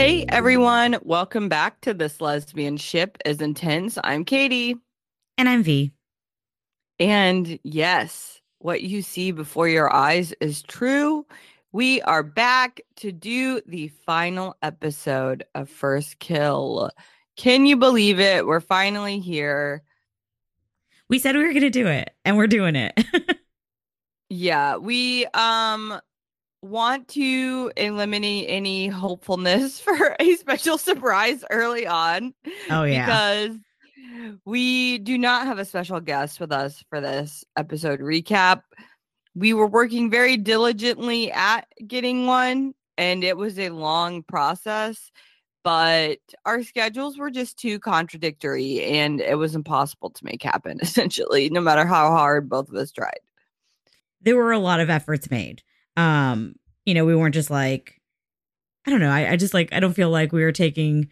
Hey everyone, welcome back to This Lesbian Ship is Intense. I'm Katie. And I'm V. And yes, what you see before your eyes is true. We are back to do the final episode of First Kill. Can you believe it? We're finally here. We said we were going to do it, and we're doing it. yeah, we um want to eliminate any hopefulness for a special surprise early on. Oh yeah. Because we do not have a special guest with us for this episode recap. We were working very diligently at getting one and it was a long process, but our schedules were just too contradictory and it was impossible to make happen essentially, no matter how hard both of us tried. There were a lot of efforts made um you know we weren't just like i don't know I, I just like i don't feel like we were taking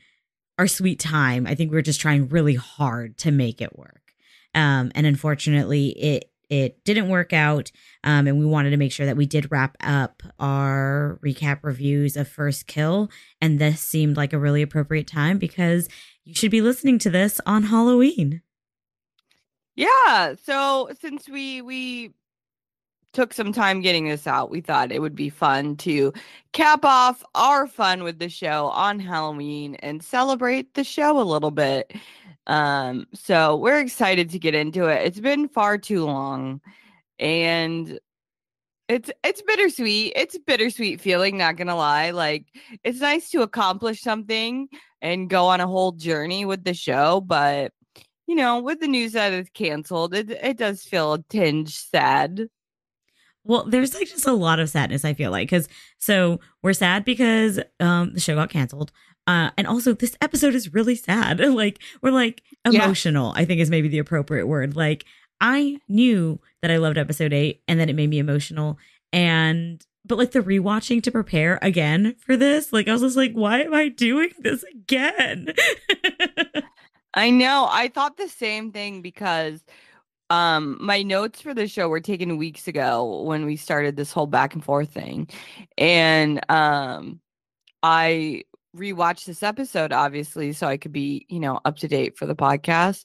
our sweet time. I think we were just trying really hard to make it work. Um and unfortunately it it didn't work out. Um, and we wanted to make sure that we did wrap up our recap reviews of first kill. And this seemed like a really appropriate time because you should be listening to this on halloween. Yeah. So since we we took some time getting this out. We thought it would be fun to cap off our fun with the show on Halloween and celebrate the show a little bit. Um, so we're excited to get into it. It's been far too long and it's it's bittersweet. It's bittersweet feeling, not gonna lie. Like it's nice to accomplish something and go on a whole journey with the show, but you know, with the news that it's canceled, it it does feel a tinge sad. Well, there's like just a lot of sadness, I feel like. Cause so we're sad because um the show got canceled. Uh, and also this episode is really sad. like we're like emotional, yeah. I think is maybe the appropriate word. Like I knew that I loved episode eight and that it made me emotional. And but like the rewatching to prepare again for this, like I was just like, why am I doing this again? I know. I thought the same thing because um, my notes for the show were taken weeks ago when we started this whole back and forth thing. And um I rewatched this episode obviously so I could be, you know, up to date for the podcast.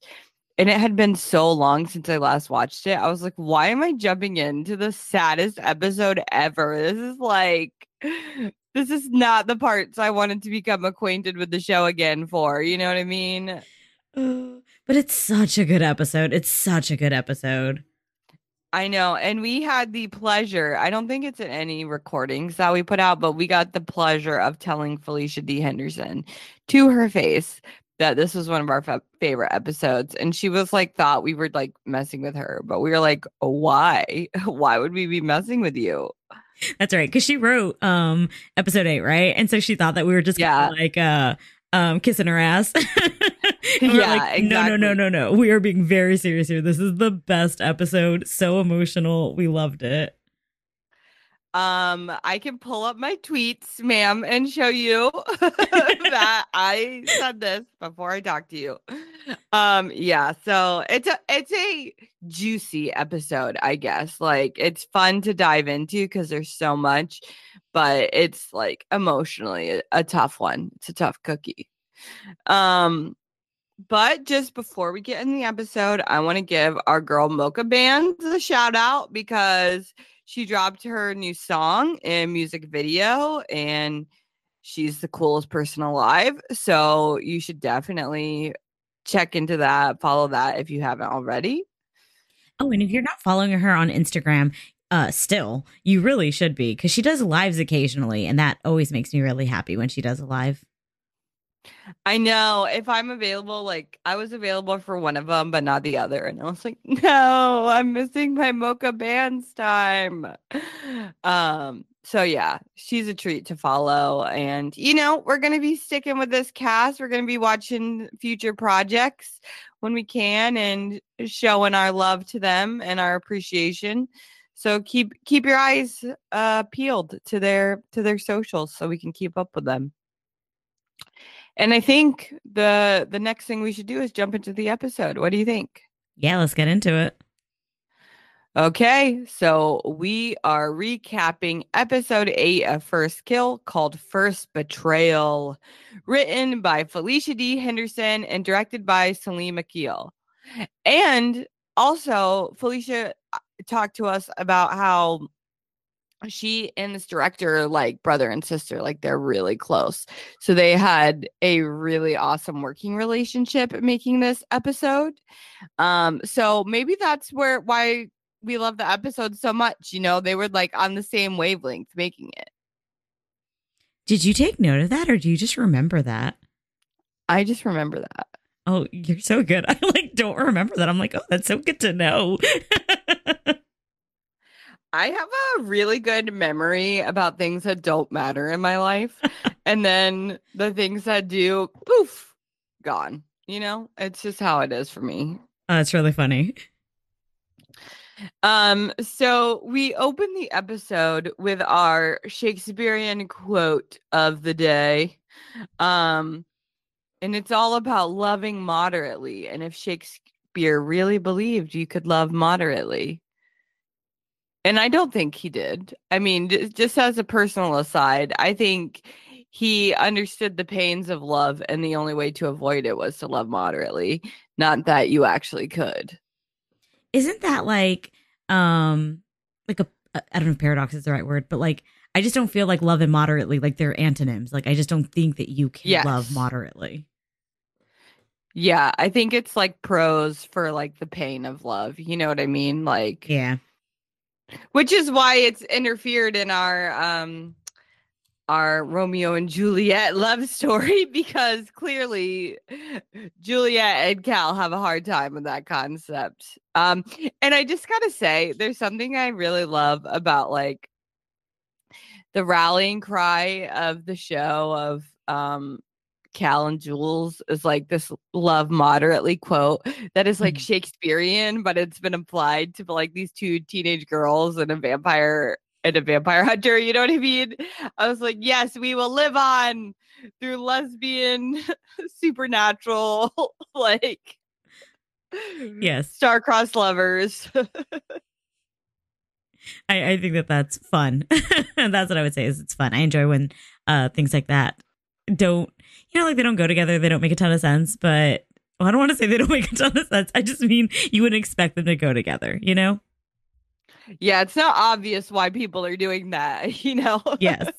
And it had been so long since I last watched it. I was like, why am I jumping into the saddest episode ever? This is like this is not the parts I wanted to become acquainted with the show again for. You know what I mean? but it's such a good episode. It's such a good episode. I know. And we had the pleasure, I don't think it's in any recordings that we put out, but we got the pleasure of telling Felicia D. Henderson to her face that this was one of our f- favorite episodes. And she was like, thought we were like messing with her, but we were like, why? Why would we be messing with you? That's right. Cause she wrote um episode eight, right? And so she thought that we were just yeah. like uh um kissing her ass. yeah, like, exactly. no, no, no, no, no. We are being very serious here. This is the best episode. So emotional. We loved it. Um, I can pull up my tweets, ma'am, and show you that I said this before I talked to you. Um, yeah, so it's a it's a juicy episode, I guess. Like it's fun to dive into because there's so much, but it's like emotionally a, a tough one. It's a tough cookie. Um, but just before we get in the episode, I want to give our girl Mocha Band a shout out because she dropped her new song and music video and she's the coolest person alive. So you should definitely check into that, follow that if you haven't already. Oh, and if you're not following her on Instagram, uh still, you really should be because she does lives occasionally and that always makes me really happy when she does a live. I know if I'm available, like I was available for one of them, but not the other. And I was like, no, I'm missing my Mocha Bands time. Um, so yeah, she's a treat to follow. And you know, we're gonna be sticking with this cast. We're gonna be watching future projects when we can and showing our love to them and our appreciation. So keep keep your eyes uh peeled to their to their socials so we can keep up with them. And I think the the next thing we should do is jump into the episode. What do you think? Yeah, let's get into it. Okay, so we are recapping episode eight of First Kill called First Betrayal, written by Felicia D. Henderson and directed by Salim Akil. And also, Felicia uh, talked to us about how she and this director like brother and sister like they're really close so they had a really awesome working relationship making this episode um so maybe that's where why we love the episode so much you know they were like on the same wavelength making it Did you take note of that or do you just remember that? i just remember that Oh, you're so good. I like don't remember that. I'm like, oh, that's so good to know. I have a really good memory about things that don't matter in my life. and then the things that do, poof, gone. You know, it's just how it is for me. Oh, that's really funny. Um, so we open the episode with our Shakespearean quote of the day. Um, and it's all about loving moderately. And if Shakespeare really believed you could love moderately, and I don't think he did. I mean, just as a personal aside, I think he understood the pains of love, and the only way to avoid it was to love moderately, not that you actually could. Isn't that like um like a I don't know if paradox is the right word, but like I just don't feel like love and moderately like they're antonyms. Like I just don't think that you can Yes. love moderately. Yeah, I think it's like prose for like the pain of love. You know what I mean? Like, Yeah. Which is why it's interfered in our um our Romeo and Juliet love story because clearly Juliet and Cal have a hard time with that concept. Um and I just got to say there's something I really love about like the rallying cry of the show of um Cal and Jules is like this love moderately quote that is like Mhm. Shakespearean, but it's been applied to like these two teenage girls and a vampire and a vampire hunter. You know what I mean? I was like, yes, we will live on through lesbian supernatural like Yes. star-crossed lovers. I, I think that that's fun. that's what I would say is it's fun. I enjoy when uh things like that don't you know like they don't go together, they don't make a ton of sense, but well, I don't want to say they don't make a ton of sense. I just mean you wouldn't expect them to go together, you know? yeah, it's not obvious why people are doing that, you know? Yes.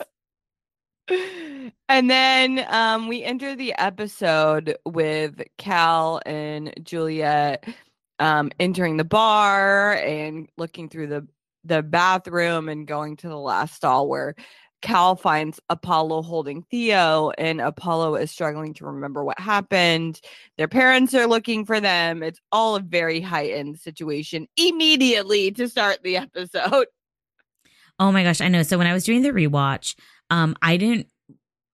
and then um, we enter the episode with Cal and Juliet um, entering the bar and looking through the the bathroom and going to the last stall where Cal finds Apollo holding Theo, and Apollo is struggling to remember what happened. Their parents are looking for them. It's all a very heightened situation immediately to start the episode. Oh my gosh, I know. So when I was doing the rewatch, um, I didn't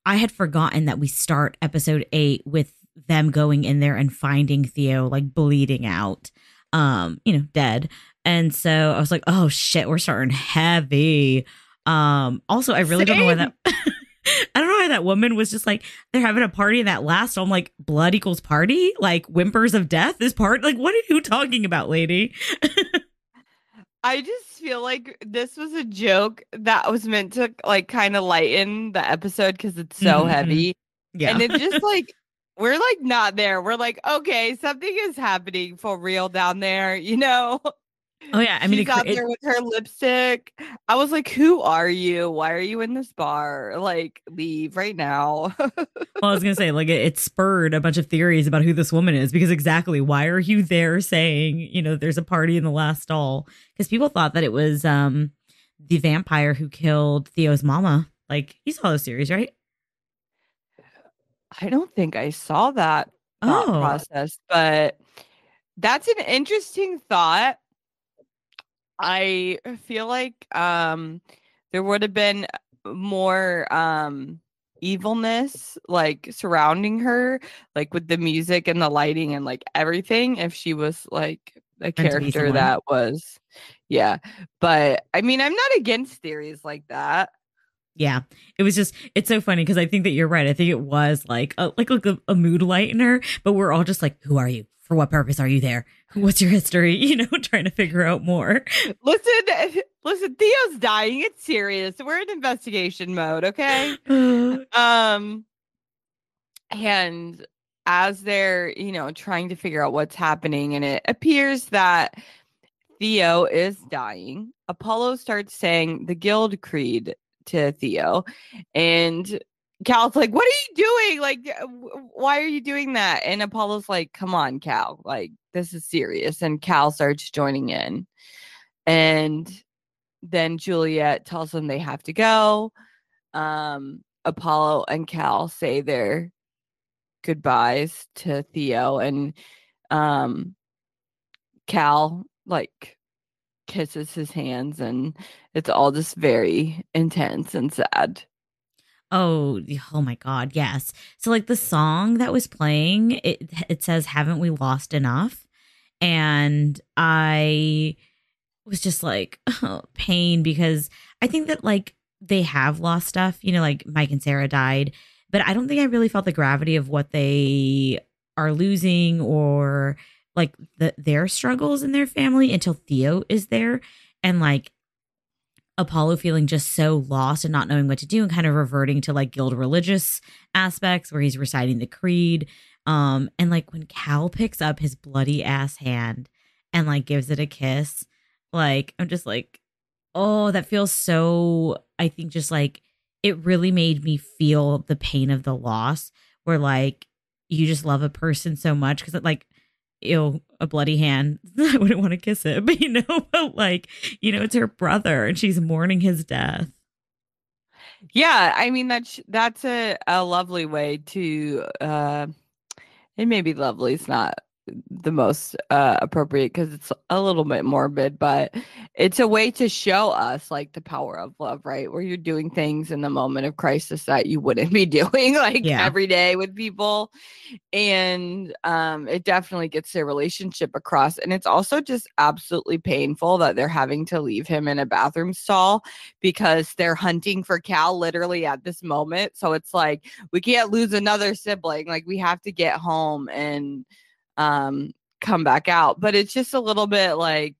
I had forgotten that we start episode eight with them going in there and finding Theo like bleeding out, um, you know, dead. And so I was like, oh shit, we're starting heavy. Um, also I really don't know why that I don't know why that woman was just like they're having a party that lasts. I'm like blood equals party, like whimpers of death is part. Like, what are you talking about, lady? I just feel like this was a joke that was meant to like kind of lighten the episode because it's so Mhm, heavy. Yeah, And it just like we're like not there. We're like, okay, something is happening for real down there, you know? Oh yeah. I mean, She's it, out there with her lipstick. I was like, who are you? Why are you in this bar? Like, leave right now. Well, I was gonna say, like, it, it spurred a bunch of theories about who this woman is because exactly why are you there saying, you know, there's a party in the last stall? Because people thought that it was um the vampire who killed Theo's mama. Like, you saw the series, right? I don't think I saw that Oh, process, but that's an interesting thought. I feel like um there would have been more um evilness like surrounding her like with the music and the lighting and like everything if she was like a character that was yeah but i mean i'm not against theories like that yeah. It was just, it's so funny because I think that you're right. I think it was like a, like, like a, a mood lightener, but we're all just like, who are you? For what purpose are you there? What's your history? You know, trying to figure out more. Listen, listen, Theo's dying. It's serious. We're in investigation mode, okay? um and as they're, you know, trying to figure out what's happening and it appears that Theo is dying, Apollo starts saying the guild creed to Theo and Cal's like, "What are you doing? Like, uh, why are you doing that?" And Apollo's like, "Come on, Cal. Like, this is serious." And Cal starts joining in, and then Juliet tells them they have to go. Um, Apollo and Cal say their goodbyes to Theo, and um, Cal like kisses his hands, and it's all just very intense and sad. Oh, oh my god, yes. So like the song that was playing, it it says haven't we lost enough? And I was just like oh, pain because I think that like they have lost stuff, you know, like Mike and Sarah died, but I don't think I really felt the gravity of what they are losing or like the their struggles in their family until Theo is there and like Apollo feeling just so lost and not knowing what to do and kind of reverting to like guild religious aspects where he's reciting the creed. Um, and like when Cal picks up his bloody ass hand and like gives it a kiss, like I'm just like, oh, that feels so, I think just like it really made me feel the pain of the loss where like you just love a person so much because like ew, a bloody hand. I wouldn't want to kiss it, but you know, but like, you know, it's her brother and she's mourning his death. Yeah, I mean that's that's a, a lovely way to uh it may be lovely, it's not the most uh, appropriate because it's a little bit morbid, but it's a way to show us like the power of love, right? Where you're doing things in the moment of crisis that you wouldn't be doing like yeah. every day with people. And um, it definitely gets their relationship across. And it's also just absolutely painful that they're having to leave him in a bathroom stall because they're hunting for Cal literally at this moment. So it's like, we can't lose another sibling. Like, we have to get home and um, come back out. But it's just a little bit like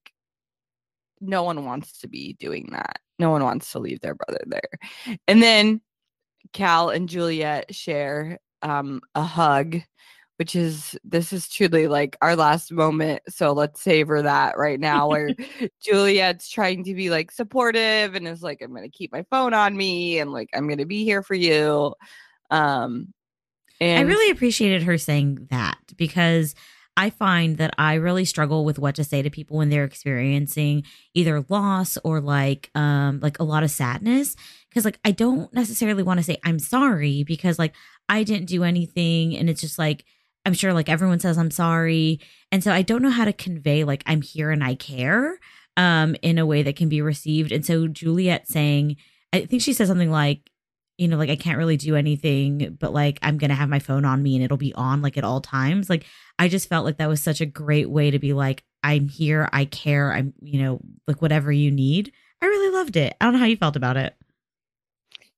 no one wants to be doing that. No one wants to leave their brother there. And then Cal and Juliet share um, a hug, which is this is truly like our last moment. So let's savor that right now where Juliet's trying to be like supportive and is like, I'm gonna keep my phone on me and like I'm gonna be here for you. Um and I really appreciated her saying that because I find that I really struggle with what to say to people when they're experiencing either loss or like um like a lot of sadness. Because like I don't necessarily want to say I'm sorry because like I didn't do anything and it's just like I'm sure like everyone says I'm sorry. And so I don't know how to convey like I'm here and I care um in a way that can be received. And so Juliet saying I think she said something like you know, like I can't really do anything, but like I'm going to have my phone on me and it'll be on like at all times. Like I just felt like that was such a great way to be like, I'm here, I care, I'm, you know, like whatever you need. I really loved it. I don't know how you felt about it.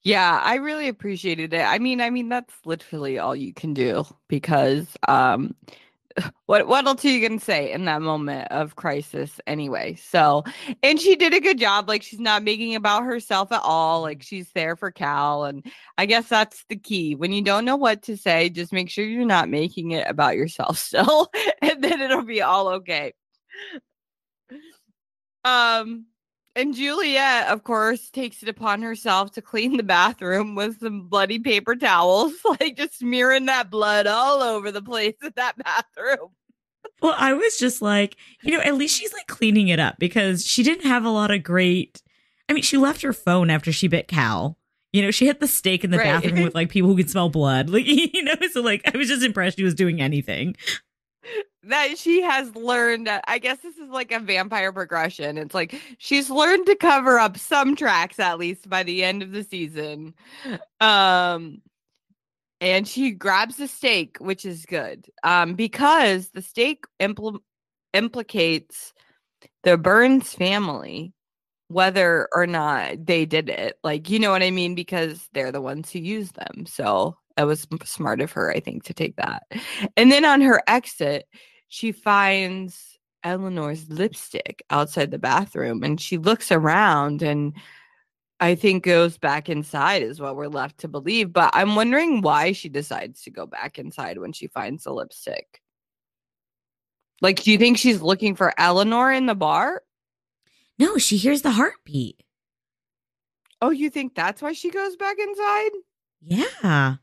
Yeah, I really appreciated it. I mean, I mean that's literally all you can do because um what what else are you gonna say in that moment of crisis anyway? So, and she did a good job. Like she's not making about herself at all. Like she's there for Cal, and I guess that's the key. When you don't know what to say, just make sure you're not making it about yourself still, and then it'll be all okay. Um, and Juliet, of course, takes it upon herself to clean the bathroom with some bloody paper towels, like just smearing that blood all over the place in that bathroom. Well, I was just like, you know, at least she's like cleaning it up because she didn't have a lot of great. I mean, she left her phone after she bit Cal. You know, she hit the stake in the right. bathroom with like people who can smell blood. Like, you know, so like I was just impressed she was doing anything that she has learned i guess this is like a vampire progression. It's like she's learned to cover up some tracks at least by the end of the season. Um and she grabs the stake which is good. Um because the stake impl- implicates the burns family whether or not they did it. Like you know what i mean? Because they're the ones who use them. So that was smart of her i think to take that and then on her exit she finds Eleanor's lipstick outside the bathroom and she looks around and I think goes back inside is what we're left to believe. But I'm wondering why she decides to go back inside when she finds the lipstick. Like, do you think she's looking for Eleanor in the bar? No, she hears the heartbeat. Oh, you think that's why she goes back inside? Yeah.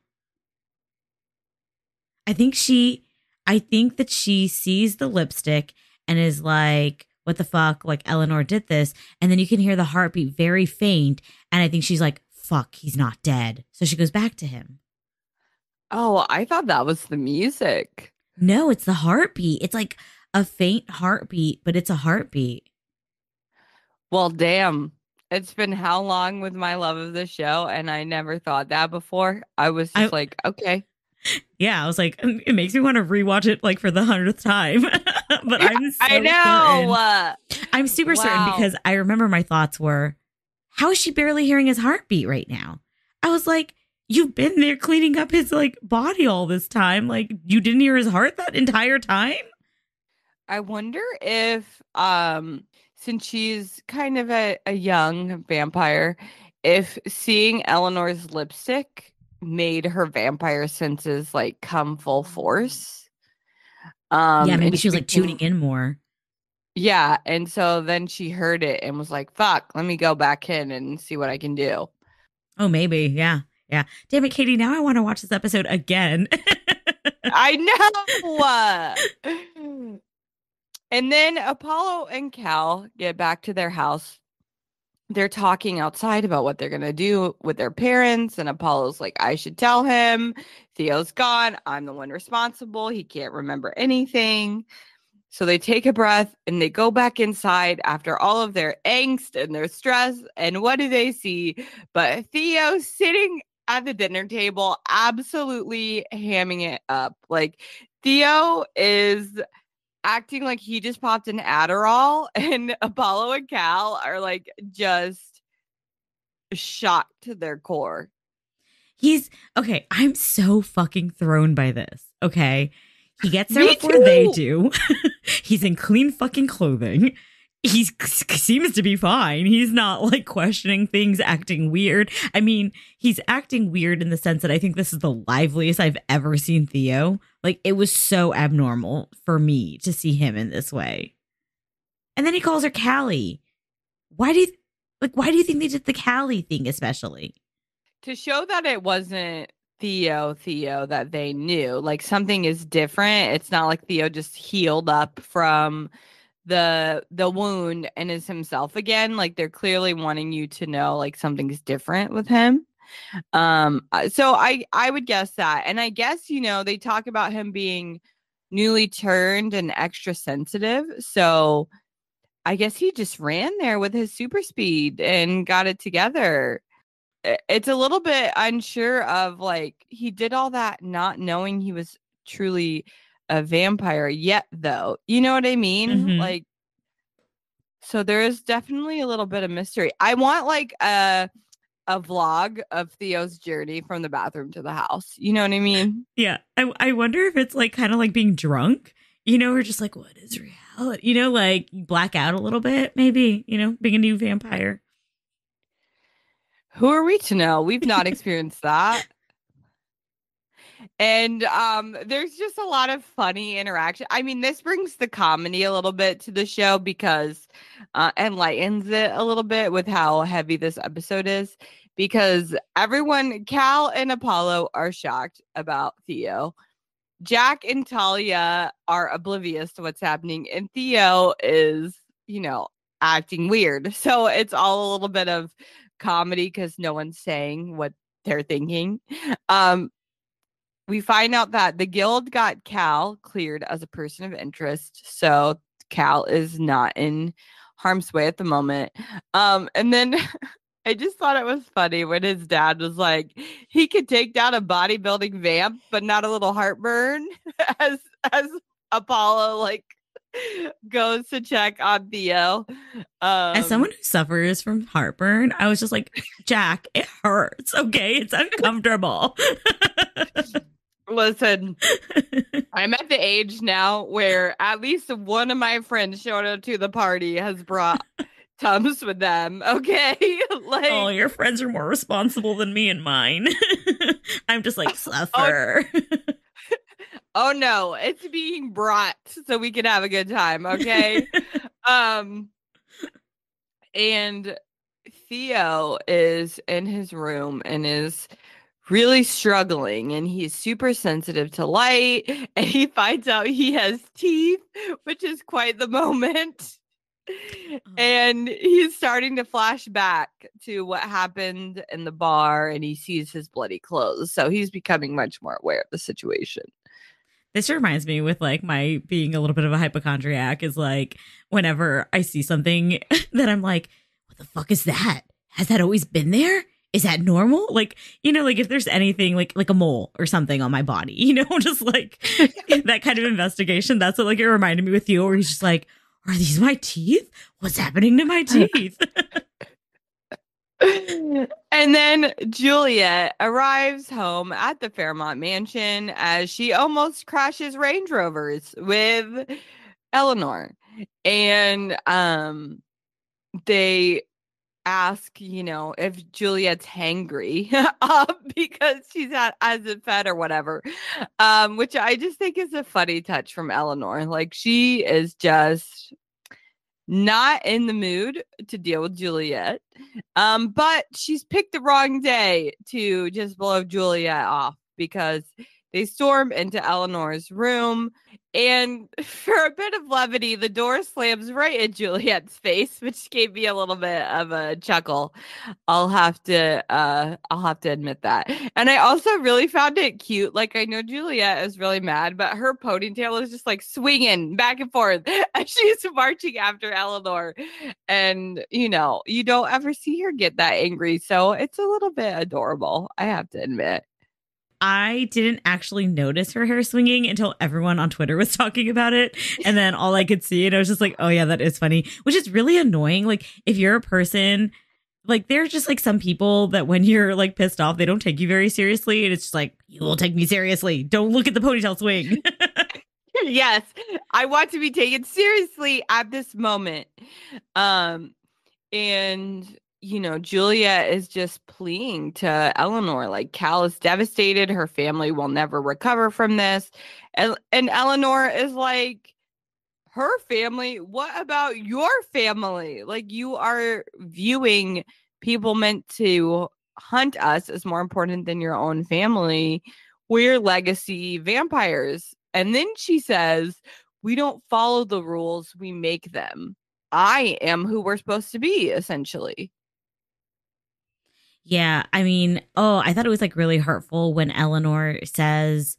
I think she I think that she sees the lipstick and is like, what the fuck? Like Eleanor did this. And then you can hear the heartbeat very faint. And I think she's like, fuck, he's not dead. So she goes back to him. Oh, I thought that was the music. No, it's the heartbeat. It's like a faint heartbeat, but it's a heartbeat. Well, damn. It's been how long with my love of the show, and I never thought that before. I was just I, like, okay. Yeah, I was like, um, it makes me want to rewatch it like for the hundredth time. but I'm so I know. Certain. I'm super wow. certain because I remember my thoughts were, how is she barely hearing his heartbeat right now? I was like, you've been there cleaning up his like body all this time. Like you didn't hear his heart that entire time? I wonder if um since she's kind of a, a young vampire, if seeing Eleanor's lipstick made her vampire senses like come full force. Um, yeah, maybe she was like tuning in more. Yeah, and so then she heard it and was like, "Fuck, let me go back in and see what I can do." Oh, maybe, yeah, yeah. Damn it, Katie! Now I want to watch this episode again. I know. And then Apollo and Cal get back to their house. They're talking outside about what they're going to do with their parents. And Apollo's like, I should tell him. Theo's gone. I'm the one responsible. He can't remember anything. So they take a breath and they go back inside after all of their angst and their stress. And what do they see? But Theo sitting at the dinner table, absolutely hamming it up. Like Theo is acting like he just popped an Adderall, and Apollo and Cal are like just shocked to their core. He's okay. I'm so fucking thrown by this. Okay. He gets there Me before too. they do. He's in clean fucking clothing he seems to be fine. He's not like questioning things, acting weird. I mean, he's acting weird in the sense that I think this is the liveliest I've ever seen Theo. Like, it was so abnormal for me to see him in this way. And then he calls her Callie. Why do you like? Why do you think they did the Callie thing, especially? To show that it wasn't Theo, Theo that they knew. Like something is different. It's not like Theo just healed up from the the wound and is himself again like they're clearly wanting you to know like something's different with him um so i i would guess that and i guess you know they talk about him being newly turned and extra sensitive so i guess he just ran there with his super speed and got it together. It's a little bit unsure of like he did all that not knowing he was truly a vampire yet though you know what i mean? Mm-hmm. like so there is definitely a little bit of mystery. I want like a a vlog of theo's journey from the bathroom to the house you know what i mean? Yeah i, I wonder if it's like kind of like being drunk you know we're just like what is reality you know like black out a little bit maybe you know being a new vampire. Who are we to know? We've not experienced that. And um there's just a lot of funny interaction i mean this brings the comedy a little bit to the show because uh and lightens it a little bit with how heavy this episode is because everyone cal and apollo are shocked about theo jack and talia are oblivious to what's happening and theo is you know acting weird so it's all a little bit of comedy because no one's saying what they're thinking um we find out that the guild got Cal cleared as a person of interest. So Cal is not in harm's way at the moment. Um, and then I just thought it was funny when his dad was like, he could take down a bodybuilding vamp, but not a little heartburn as as Apollo like goes to check on Theo. Um, As someone who suffers from heartburn, I was just like, Jack, it hurts. Okay, it's uncomfortable. Listen, I'm at the age now where at least one of my friends showing up to the party has brought Tums with them. Okay. like Oh, your friends are more responsible than me and mine. I'm just like suffer. Oh, oh no, it's being brought so we can have a good time, okay? um and Theo is in his room and is really struggling and he's super sensitive to light and he finds out he has teeth which is quite the moment. Uh-huh. and he's starting to flash back to what happened in the bar and he sees his bloody clothes so he's becoming much more aware of the situation this reminds me with like my being a little bit of a hypochondriac is like whenever i see something that i'm like what the fuck is that has that always been there is that normal? Like, you know, like if there's anything like like a mole or something on my body, you know, just like that kind of investigation. That's what like it reminded me with you, where he's just like, Are these my teeth? What's happening to my teeth? and then Juliet arrives home at the Fairmont Mansion as she almost crashes Range Rovers with Eleanor. And um they ask, you know, if Juliet's hangry uh, because she's at as a fed or whatever. Um, which I just think is a funny touch from Eleanor. Like she is just not in the mood to deal with Juliet. Um, but she's picked the wrong day to just blow Juliet off because they storm into Eleanor's room. And for a bit of levity, the door slams right in Juliet's face, which gave me a little bit of a chuckle. I'll have to uh I'll have to admit that. And I also really found it cute. Like I know Juliet is really mad, but her ponytail is just like swinging back and forth as she's marching after Eleanor. And you know, you don't ever see her get that angry. So it's a little bit adorable, I have to admit. I didn't actually notice her hair swinging until everyone on Twitter was talking about it. And then all I could see, and I was just like, oh, yeah, that is funny, which is really annoying. Like, if you're a person, like, there's just like some people that when you're like pissed off, they don't take you very seriously. And it's just like, you will take me seriously. Don't look at the ponytail swing. yes, I want to be taken seriously at this moment. Um, and you know, Julia is just pleading to Eleanor, like, Cal is devastated. Her family will never recover from this. And, and Eleanor is like, her family? What about your family? Like, you are viewing people meant to hunt us as more important than your own family. We're legacy vampires. And then she says, We don't follow the rules, we make them. I am who we're supposed to be, essentially. Yeah, I mean, oh, I thought it was like really hurtful when Eleanor says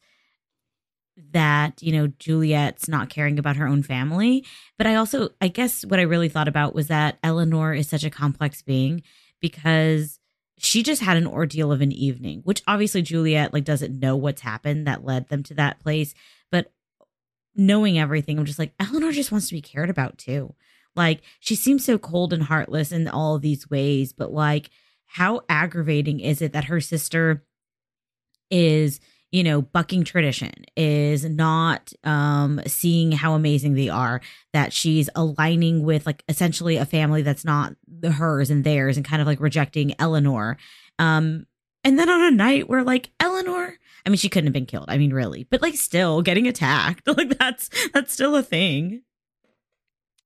that, you know, Juliet's not caring about her own family. But I also, I guess what I really thought about was that Eleanor is such a complex being because she just had an ordeal of an evening, which obviously Juliet like doesn't know what's happened that led them to that place. But knowing everything, I'm just like, Eleanor just wants to be cared about too. Like she seems so cold and heartless in all these ways, but like how aggravating is it that her sister is you know bucking tradition is not um seeing how amazing they are that she's aligning with like essentially a family that's not hers and theirs and kind of like rejecting eleanor. Um and then on a night where like eleanor i mean she couldn't have been killed. I mean really but like still getting attacked. Like that's that's still a thing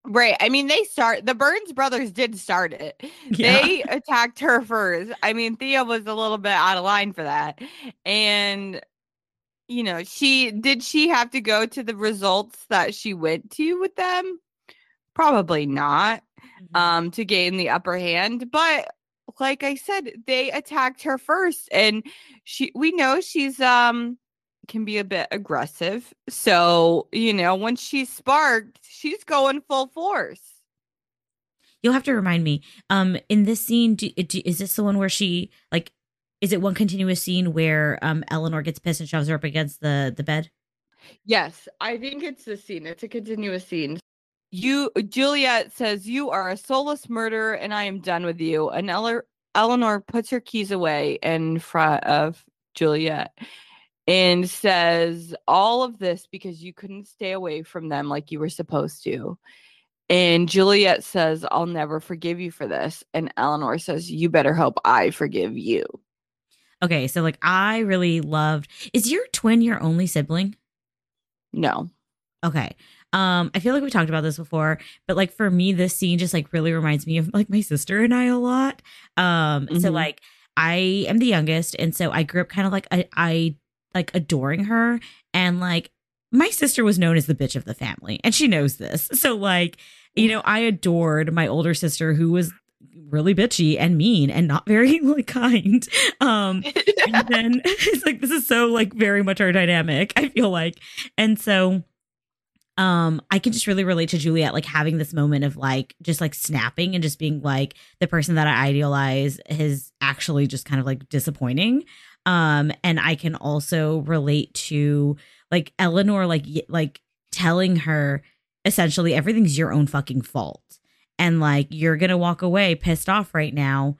Right. I mean, they start the Burns brothers did start it. Yeah. They attacked her first. I mean, Thea was a little bit out of line for that. And you know, she did she have to go to the results that she went to with them? Probably not. Mm-hmm. Um to gain the upper hand, but like I said, they attacked her first and she we know she's um can be a bit aggressive. So, you know, when she's sparked, she's going full force. You'll have to remind me. Um, in this scene, do, do, is this the one where she like? Is it one continuous scene where um Eleanor gets pissed and shoves her up against the the bed? Yes, I think it's the scene. It's a continuous scene. You, Juliet says, "You are a soulless murderer, and I am done with you." And Ele- Eleanor puts her keys away in front of Juliet and says all of this because you couldn't stay away from them like you were supposed to. And Juliet says, I'll never forgive you for this. And Eleanor says, You better hope I forgive you. Okay, so like I really loved. Is your twin your only sibling? No. Okay. Um, I feel like we talked about this before, but like for me, this scene just like really reminds me of like my sister and I a lot. Um, so Mhm. like I am the youngest, and so I grew up kind of like I, I like adoring her, and like my sister was known as the bitch of the family, and she knows this. So like, you know, I adored my older sister who was really bitchy and mean and not very like kind. Um, and then it's like this is so like very much our dynamic i feel like and so um i can just really relate to juliet like having this moment of like just like snapping and just being like the person that i idealize is actually just kind of like disappointing um and i can also relate to like eleanor like like telling her essentially everything's your own fucking fault and like you're gonna walk away pissed off right now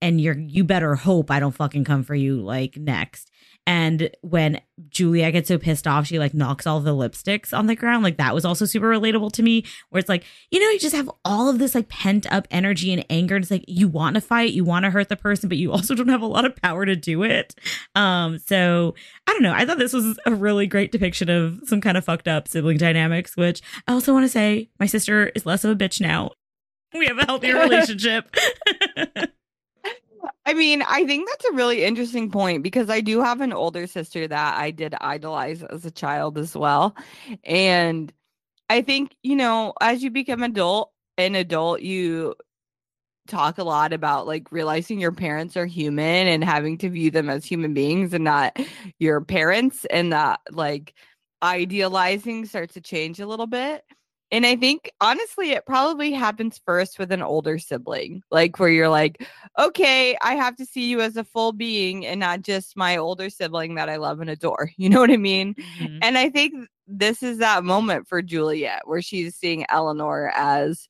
and you're you better hope I don't fucking come for you like next. And when Julia gets so pissed off, she like knocks all the lipsticks on the ground. Like that was also super relatable to me. Where it's like, you know, you just have all of this like pent up energy and anger. And it's like you want to fight, you want to hurt the person, but you also don't have a lot of power to do it. Um, so I don't know. I thought this was a really great depiction of some kind of fucked up sibling dynamics, which I also want to say my sister is less of a bitch now. We have a healthier relationship. I mean, I think that's a really interesting point because I do have an older sister that I did idolize as a child as well. And I think, you know, as you become adult, an adult, you talk a lot about like realizing your parents are human and having to view them as human beings and not your parents and that like idealizing starts to change a little bit. And I think honestly, it probably happens first with an older sibling, like where you're like, okay, I have to see you as a full being and not just my older sibling that I love and adore. You know what I mean? Mhm. And I think this is that moment for Juliet where she's seeing Eleanor as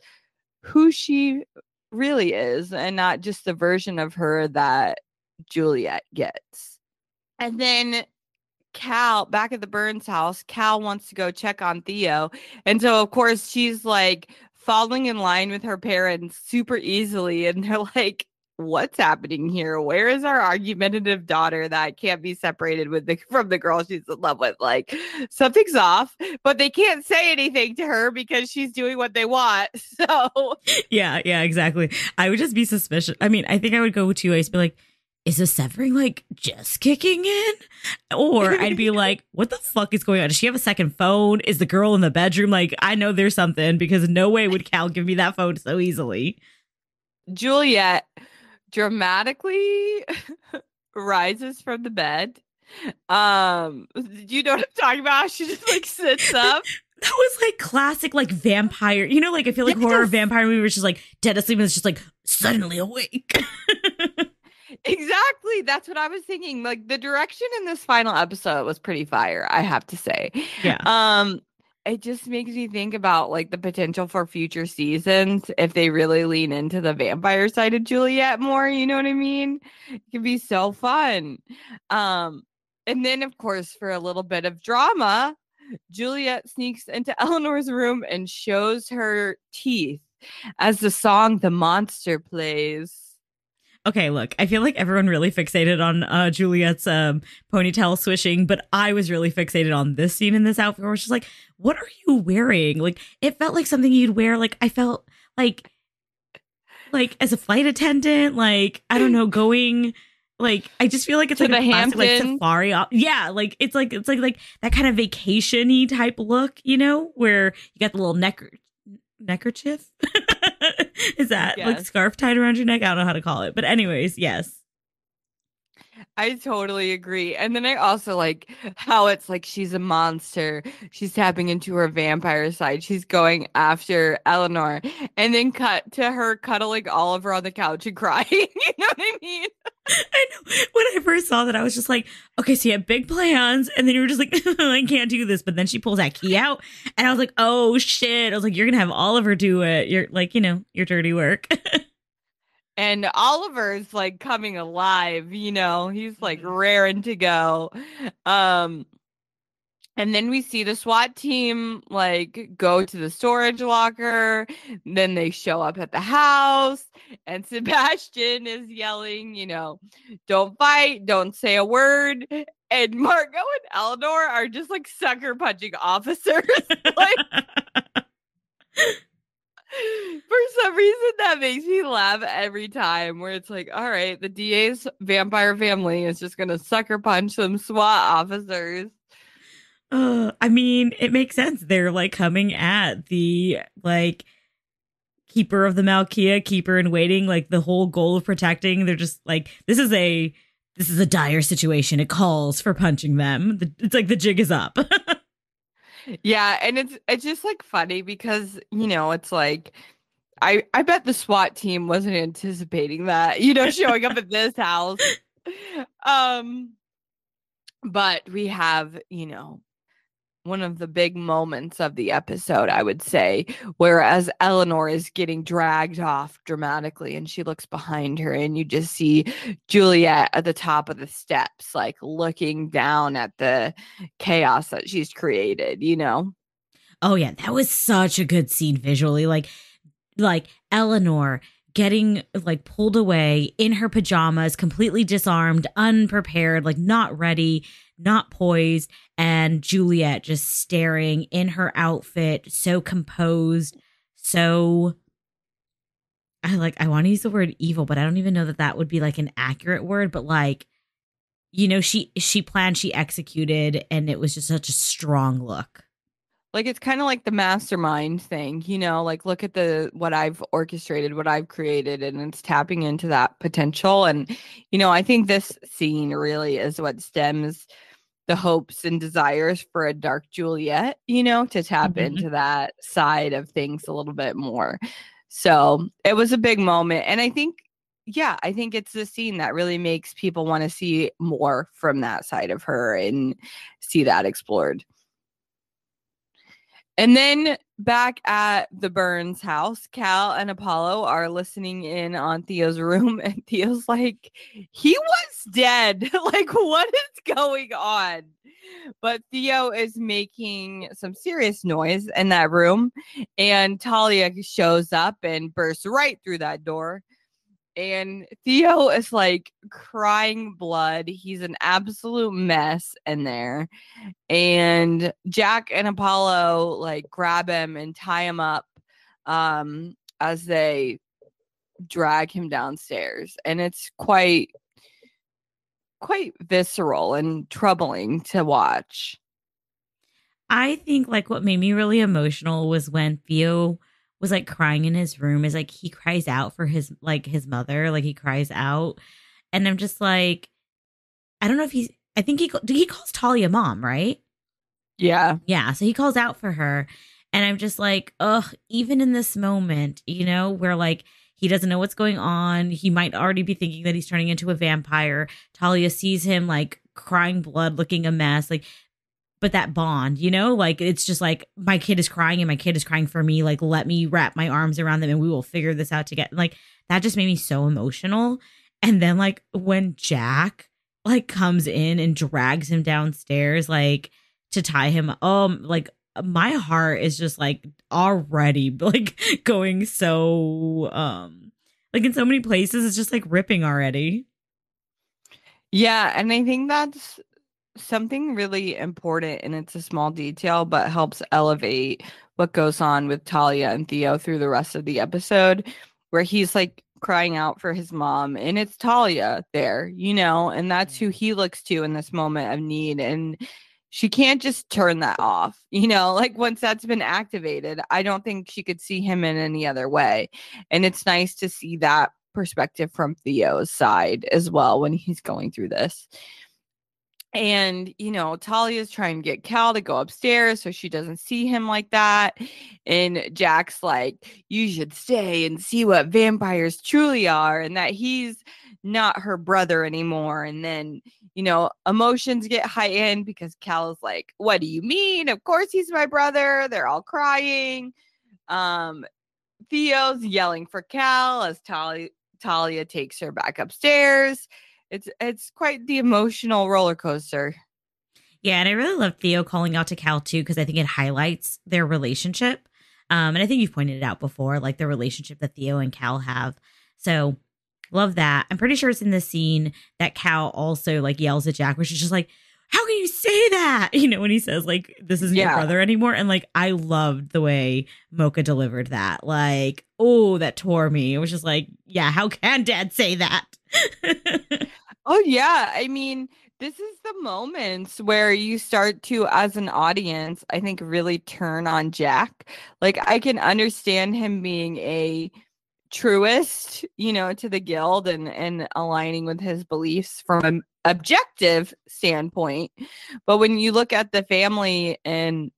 who she really is and not just the version of her that Juliet gets. And then Cal, back at the Burns house, Cal wants to go check on Theo. And so, of course, she's like falling in line with her parents super easily. And they're like, What's happening here? Where is our argumentative daughter that can't be separated with the from the girl she's in love with? Like something's off, but they can't say anything to her because she's doing what they want. So Yeah, yeah, exactly. I would just be suspicious. I mean, I think I would go to Ice be like, is the severing like just kicking in? Or I'd be like, what the fuck is going on? Does she have a second phone? Is the girl in the bedroom? Like, I know there's something because no way would Cal give me that phone so easily. Juliet dramatically rises from the bed. Um, you know what I'm talking about? She just like sits up. That was like classic, like vampire. You know, like I feel like horror vampire movie, where she's like dead asleep and it's just like suddenly awake. Exactly. That's what I was thinking. Like the direction in this final episode was pretty fire, I have to say. yeah. Um, it just makes me think about like the potential for future seasons if they really lean into the vampire side of Juliet more, you know what I mean? It could be so fun. Um, and then of course, for a little bit of drama, Juliet sneaks into Eleanor's room and shows her teeth as the song The Monster plays. Okay, look, I feel like everyone really fixated on uh, Juliet's um, ponytail swishing, but I was really fixated on this scene in this outfit where she's like, What are you wearing? Like, it felt like something you'd wear. Like, I felt like, like as a flight attendant, like, I don't know, going. Like I just feel like it's To like a classic, like safari. op- Yeah, like it's like it's like like that kind of vacationy type look, you know, where you got the little neck neckerchief. Is that like scarf tied around your neck? I don't know how to call it, but anyways, yes. I totally agree. And then I also like how it's like she's a monster. She's tapping into her vampire side. She's going after Eleanor. And then cut to her cuddling Oliver on the couch and crying. you know what I mean? I know. When I first saw that, I was just like, okay, so you have big plans, and then you were just like, I can't do this. But then she pulls that key out, and I was like, oh shit. I was like, you're gonna have Oliver do it. You're like, you know, your dirty work. and Oliver's like coming alive, you know, he's like Mhm. raring to go. Um and then we see the SWAT team like go to the storage locker. Then they show up at the house, and Sebastian is yelling, you know, don't fight, don't say a word. And Margot and Eleanor are just like sucker punching officers. like, for some reason, that makes me laugh every time. Where it's like, all right, the DA's vampire family is just gonna sucker punch some SWAT officers. Uh, I mean, it makes sense. They're like coming at the like keeper of the Malkia, keeper in waiting, like the whole goal of protecting. They're just like this is a this is a dire situation. It calls for punching them. It's like the jig is up. Yeah, and it's it's just like funny because you know it's like I I bet the SWAT team wasn't anticipating that you know showing up at this house. Um, but we have you know one of the big moments of the episode, I would say, whereas Eleanor is getting dragged off dramatically and she looks behind her and you just see Juliet at the top of the steps, like looking down at the chaos that she's created, you know? Oh yeah, that was such a good scene visually. Like like Eleanor getting like pulled away in her pajamas, completely disarmed, unprepared, like not ready, not poised, and Juliet just staring in her outfit, so composed, so I like I want to use the word evil, but I don't even know that that would be like an accurate word, but like you know, she she planned, she executed, and it was just such a strong look. Like it's kind of like the mastermind thing, you know, like look at the what I've orchestrated, what I've created and it's tapping into that potential and you know, I think this scene really is what stems the hopes and desires for a dark Juliet, you know, to tap Mhm. into that side of things a little bit more. So, it was a big moment and I think yeah, I think it's the scene that really makes people want to see more from that side of her and see that explored. And then back at the Burns house, Cal and Apollo are listening in on Theo's room, and Theo's like, he was dead. like, what is going on? But Theo is making some serious noise in that room, and Talia shows up and bursts right through that door. And Theo is like crying blood. He's an absolute mess in there and Jack and Apollo like grab him and tie him up um as they drag him downstairs and it's quite quite visceral and troubling to watch. I think like what made me really emotional was when Theo was like crying in his room is like he cries out for his like his mother like he cries out. And I'm just like I don't know if he's I think he he calls Talia mom right? Yeah. yeah so he calls out for her. And I'm just like ugh even in this moment you know where like he doesn't know what's going on he might already be thinking that he's turning into a vampire Talia sees him like crying blood looking a mess like but that bond, you know, like it's just like my kid is crying and my kid is crying for me. Like, let me wrap my arms around them and we will figure this out together. Like, that just made me so emotional. And then, like, when Jack like comes in and drags him downstairs, like to tie him, um, like my heart is just like already like going so, um, like in so many places, it's just like ripping already. Yeah, and I think that's something really important and it's a small detail but helps elevate what goes on with Talia and Theo through the rest of the episode where he's like crying out for his mom and it's Talia there, you know, and that's who mm-hmm. he looks to in this moment of need and she can't just turn that off, you know, like once that's been activated, I don't think she could see him in any other way. And it's nice to see that perspective from Theo's side as well when he's going through this. And, you know, Talia's trying to get Cal to go upstairs so she doesn't see him like that. And Jack's like, you should stay and see what vampires truly are, and that he's not her brother anymore. And then, you know, emotions get heightened because Cal is like, what do you mean? Of course he's my brother. They're all crying. Um, Theo's yelling for Cal as Talia Talia takes her back upstairs. It's it's quite the emotional roller coaster. Yeah, and I really love Theo calling out to Cal too because I think it highlights their relationship. Um, and I think you've pointed it out before, like the relationship that Theo and Cal have. So love that. I'm pretty sure it's in the scene that Cal also like yells at Jack, which is just like, how can you say that? You know, when he says like this isn't Yeah. your brother anymore. And like I loved the way Mocha delivered that. Like, oh, that tore me. It was just like, yeah, how can dad say that? Oh yeah, I mean, this is the moments where you start to as an audience, I think really turn on Jack. Like I can understand him being a truest, you know, to the guild and and aligning with his beliefs from an objective standpoint. But when you look at the family and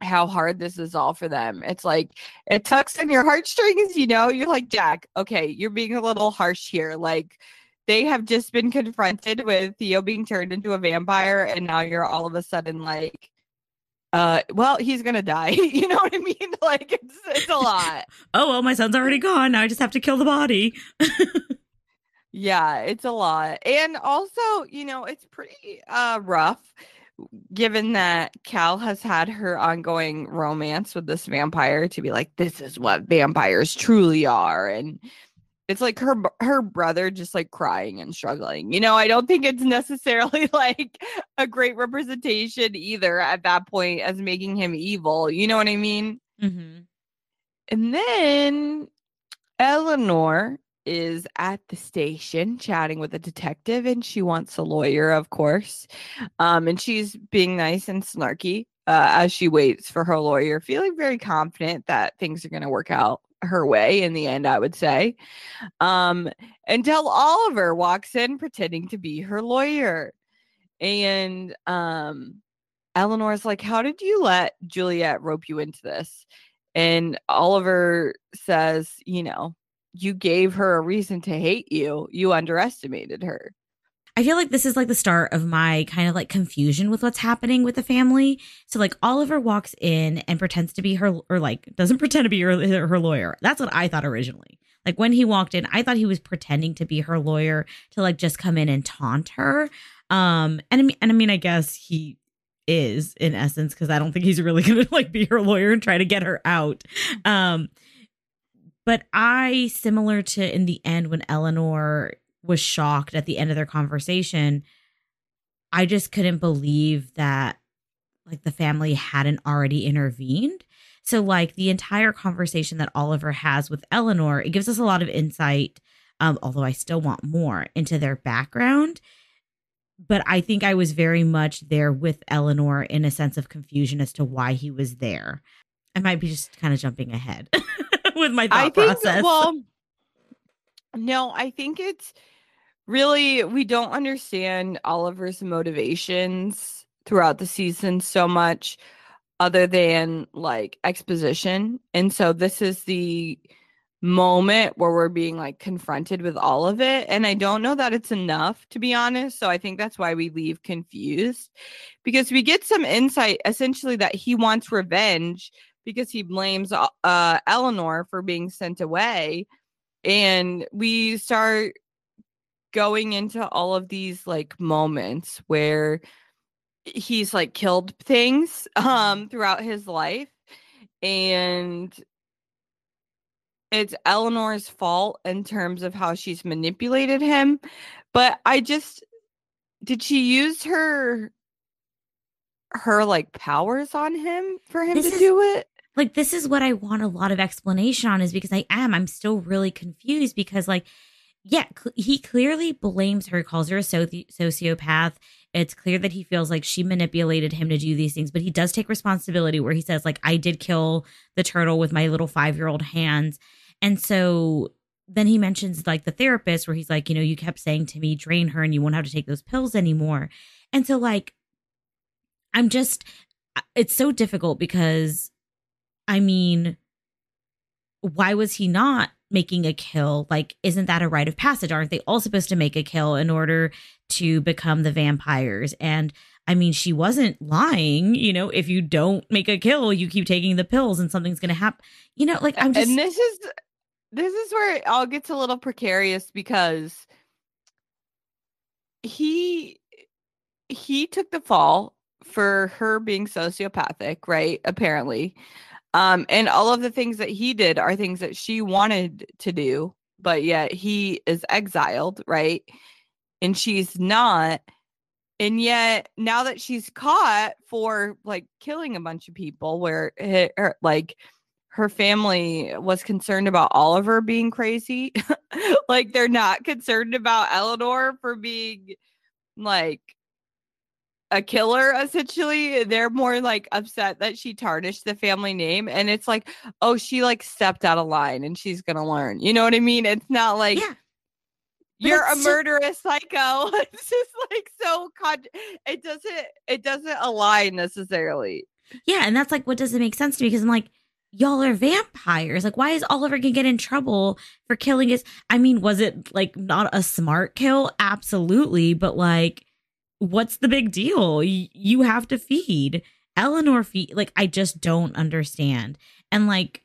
how hard this is all for them. It's like it tucks in your heartstrings, you know. You're like, Jack, okay, you're being a little harsh here. Like they have just been confronted with Theo being turned into a vampire, and now you're all of a sudden like, uh, well, he's gonna die. you know what I mean? Like it's it's a lot. oh well, my son's already gone. Now I just have to kill the body. Yeah, it's a lot. And also, you know, it's pretty uh rough given that Cal has had her ongoing romance with this vampire to be like this is what vampires truly are and it's like her her brother just like crying and struggling. You know, I don't think it's necessarily like a great representation either at that point as making him evil. You know what I mean? Mm-hmm. And then Eleanor is at the station chatting with a detective and she wants a lawyer, of course. Um, and she's being nice and snarky uh, as she waits for her lawyer, feeling very confident that things are going to work out her way in the end, I would say. Um, until Oliver walks in pretending to be her lawyer. And um, Eleanor's like, How did you let Juliet rope you into this? And Oliver says, You know, you gave her a reason to hate you. You underestimated her. I feel like this is like the start of my kind of like confusion with what's happening with the family. So like Oliver walks in and pretends to be her or like doesn't pretend to be her, her lawyer. That's what I thought originally. Like when he walked in, I thought he was pretending to be her lawyer to like just come in and taunt her. Um and I mean and I mean I guess he is in essence because I don't think he's really going to like be her lawyer and try to get her out. Um but I similar to in the end when Eleanor was shocked at the end of their conversation. I just couldn't believe that like the family hadn't already intervened. So like the entire conversation that Oliver has with Eleanor, it gives us a lot of insight um although I still want more into their background. But I think I was very much there with Eleanor in a sense of confusion as to why he was there. I might be just kind of jumping ahead with my thought I think, process. well, no, I think it's really, we don't understand Oliver's motivations throughout the season so much other than like exposition. And so this is the moment where we're being like confronted with all of it. And I don't know that it's enough, to be honest. So I think that's why we leave confused because we get some insight essentially that he wants revenge because he blames uh, uh, Eleanor for being sent away. And we start going into all of these like moments where he's like killed things um throughout his life. And it's Eleanor's fault in terms of how she's manipulated him. But I just did she use her her like powers on him for him This to is- do it like this is what I want a lot of explanation on is because I am I'm still really confused because like yeah cl- he clearly blames her calls her a soci- sociopath. It's clear that he feels like she manipulated him to do these things but he does take responsibility where he says like I did kill the turtle with my little 5-year-old hands. And so then he mentions like the therapist where he's like you know you kept saying to me drain her and you won't have to take those pills anymore. And so like I'm just it's so difficult because I mean, why was he not making a kill? Like, isn't that a rite of passage? Aren't they all supposed to make a kill in order to become the vampires? And I mean, she wasn't lying. You know, if you don't make a kill, you keep taking the pills and something's going to happen. You know, like, I'm just. and this is this is where it all gets a little precarious because he he took the fall for her being sociopathic, right? Apparently. Um, and all of the things that he did are things that she wanted to do, but yet he is exiled, right? And she's not. And yet, now that she's caught for like killing a bunch of people, where it, her, like her family was concerned about Oliver being crazy, like they're not concerned about Eleanor for being like a killer essentially. They're more like upset that she tarnished the family name and it's like oh she like stepped out of line and she's gonna learn. You know what i mean? It's not like yeah. you're a murderous psycho. It's just like so con- it doesn't it doesn't align necessarily. Yeah and that's like what doesn't make sense to me because i'm like y'all are vampires. Like why is oliver gonna get in trouble for killing his i mean was it like not a smart kill? Absolutely but like what's the big deal? Y- you have to feed. Eleanor feed like I just don't understand. And like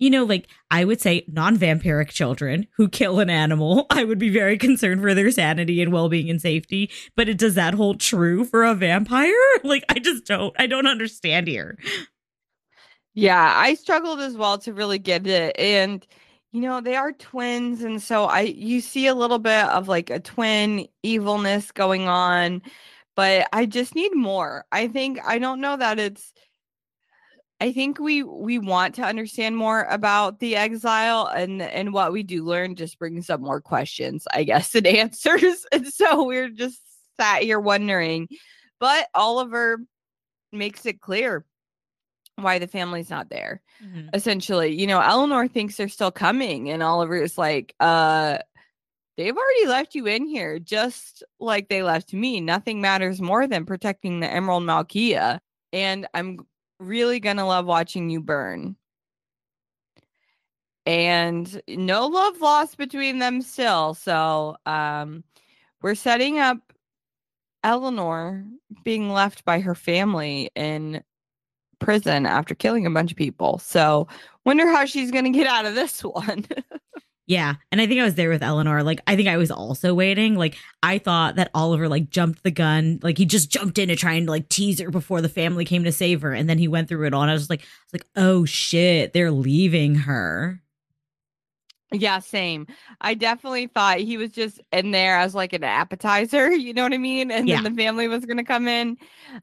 you know, like I would say non vampiric children who kill an animal, I would be very concerned for their sanity and well being and safety. But it, does that hold true for a vampire? Like, I just don't, I don't understand here. Yeah, I struggled as well to really get it. And you know, they are twins, and so I you see a little bit of like a twin evilness going on, but I just need more. I think I don't know that it's I think we we want to understand more about the exile and and what we do learn just brings up more questions, I guess, and answers. And so we're just sat here wondering. But Oliver makes it clear why the family's not there. Mm-hmm. Essentially, you know, Eleanor thinks they're still coming, and Oliver is like, uh, they've already left you in here, just like they left me. Nothing matters more than protecting the Emerald Malkia. And I'm really gonna love watching you burn. And no love lost between them still. So um we're setting up Eleanor being left by her family in prison after killing a bunch of people. So, wonder how she's going to get out of this one. yeah, and I think I was there with Eleanor. Like, I think I was also waiting. Like, I thought that Oliver like jumped the gun, like he just jumped in to try and like tease her before the family came to save her, and then he went through it all. And I was like, I was like, oh shit, they're leaving her. Yeah, same. I definitely thought he was just in there as like an appetizer, you know what I mean? And yeah. then the family was going to come in.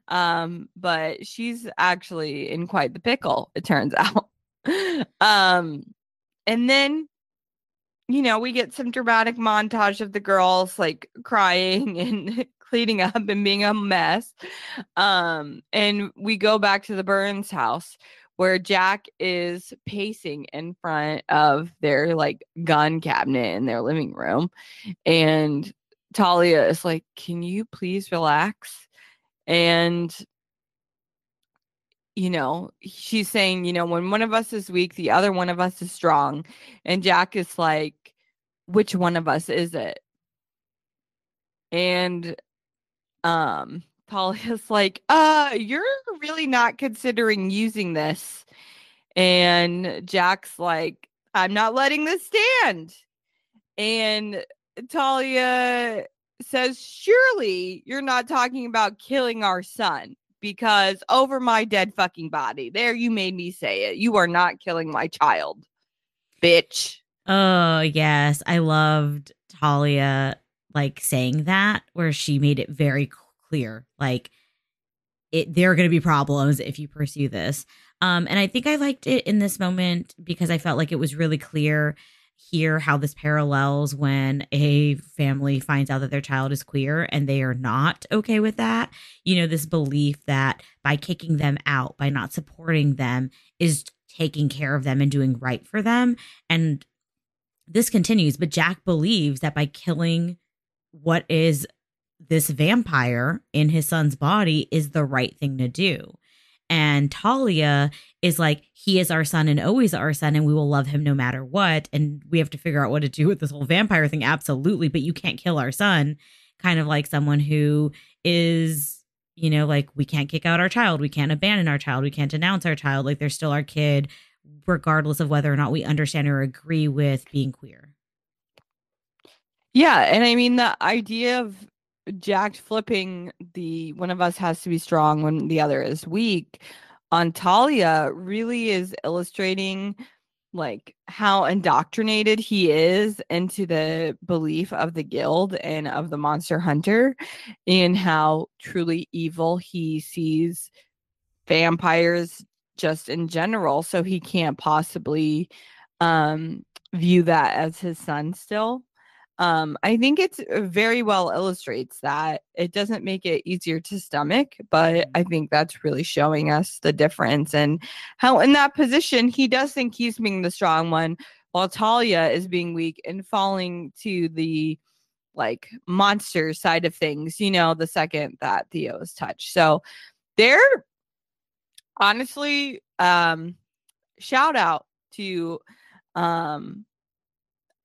Um, but she's actually in quite the pickle, it turns out. um, and then you know, we get some dramatic montage of the girls like crying and cleaning up and being a mess. Um, and we go back to the Burns house where Jack is pacing in front of their like gun cabinet in their living room. And Talia is like, Can you please relax? And you know, she's saying, you know, when one of us is weak, the other one of us is strong. And Jack is like, which one of us is it? And um Talia's like, uh, you're really not considering using this. And Jack's like, I'm not letting this stand. And Talia says, Surely you're not talking about killing our son because over my dead fucking body, there you made me say it. You are not killing my child, bitch. Oh, yes. I loved Talia like saying that, where she made it very clear. Like it there are going to be problems if you pursue this. Um and I think I liked it in this moment because I felt like it was really clear here how this parallels when a family finds out that their child is queer and they are not okay with that. You know, this belief that by kicking them out, by not supporting them, is taking care of them and doing right for them. And this continues, but Jack believes that by killing what is this vampire in his son's body is the right thing to do. And Talia is like, he is our son and always our son, and we will love him no matter what. And we have to figure out what to do with this whole vampire thing. Absolutely. But you can't kill our son. Kind of like someone who is, you know, like, we can't kick out our child. We can't abandon our child. We can't denounce our child. Like, they're still our kid. regardless of whether or not we understand or agree with being queer. Yeah, and I mean the idea of Jack flipping the one of us has to be strong when the other is weak. On Talia really is illustrating like how indoctrinated he is into the belief of the guild and of the monster hunter and how truly evil he sees vampires just in general. So he can't possibly um view that as his son still um i think it's uh, very well illustrates that it doesn't make it easier to stomach but mm-hmm. i think that's really showing us the difference and how in that position he does think he's being the strong one while talia is being weak and falling to the like monster side of things you know the second that theo is touched so they're honestly um shout out to um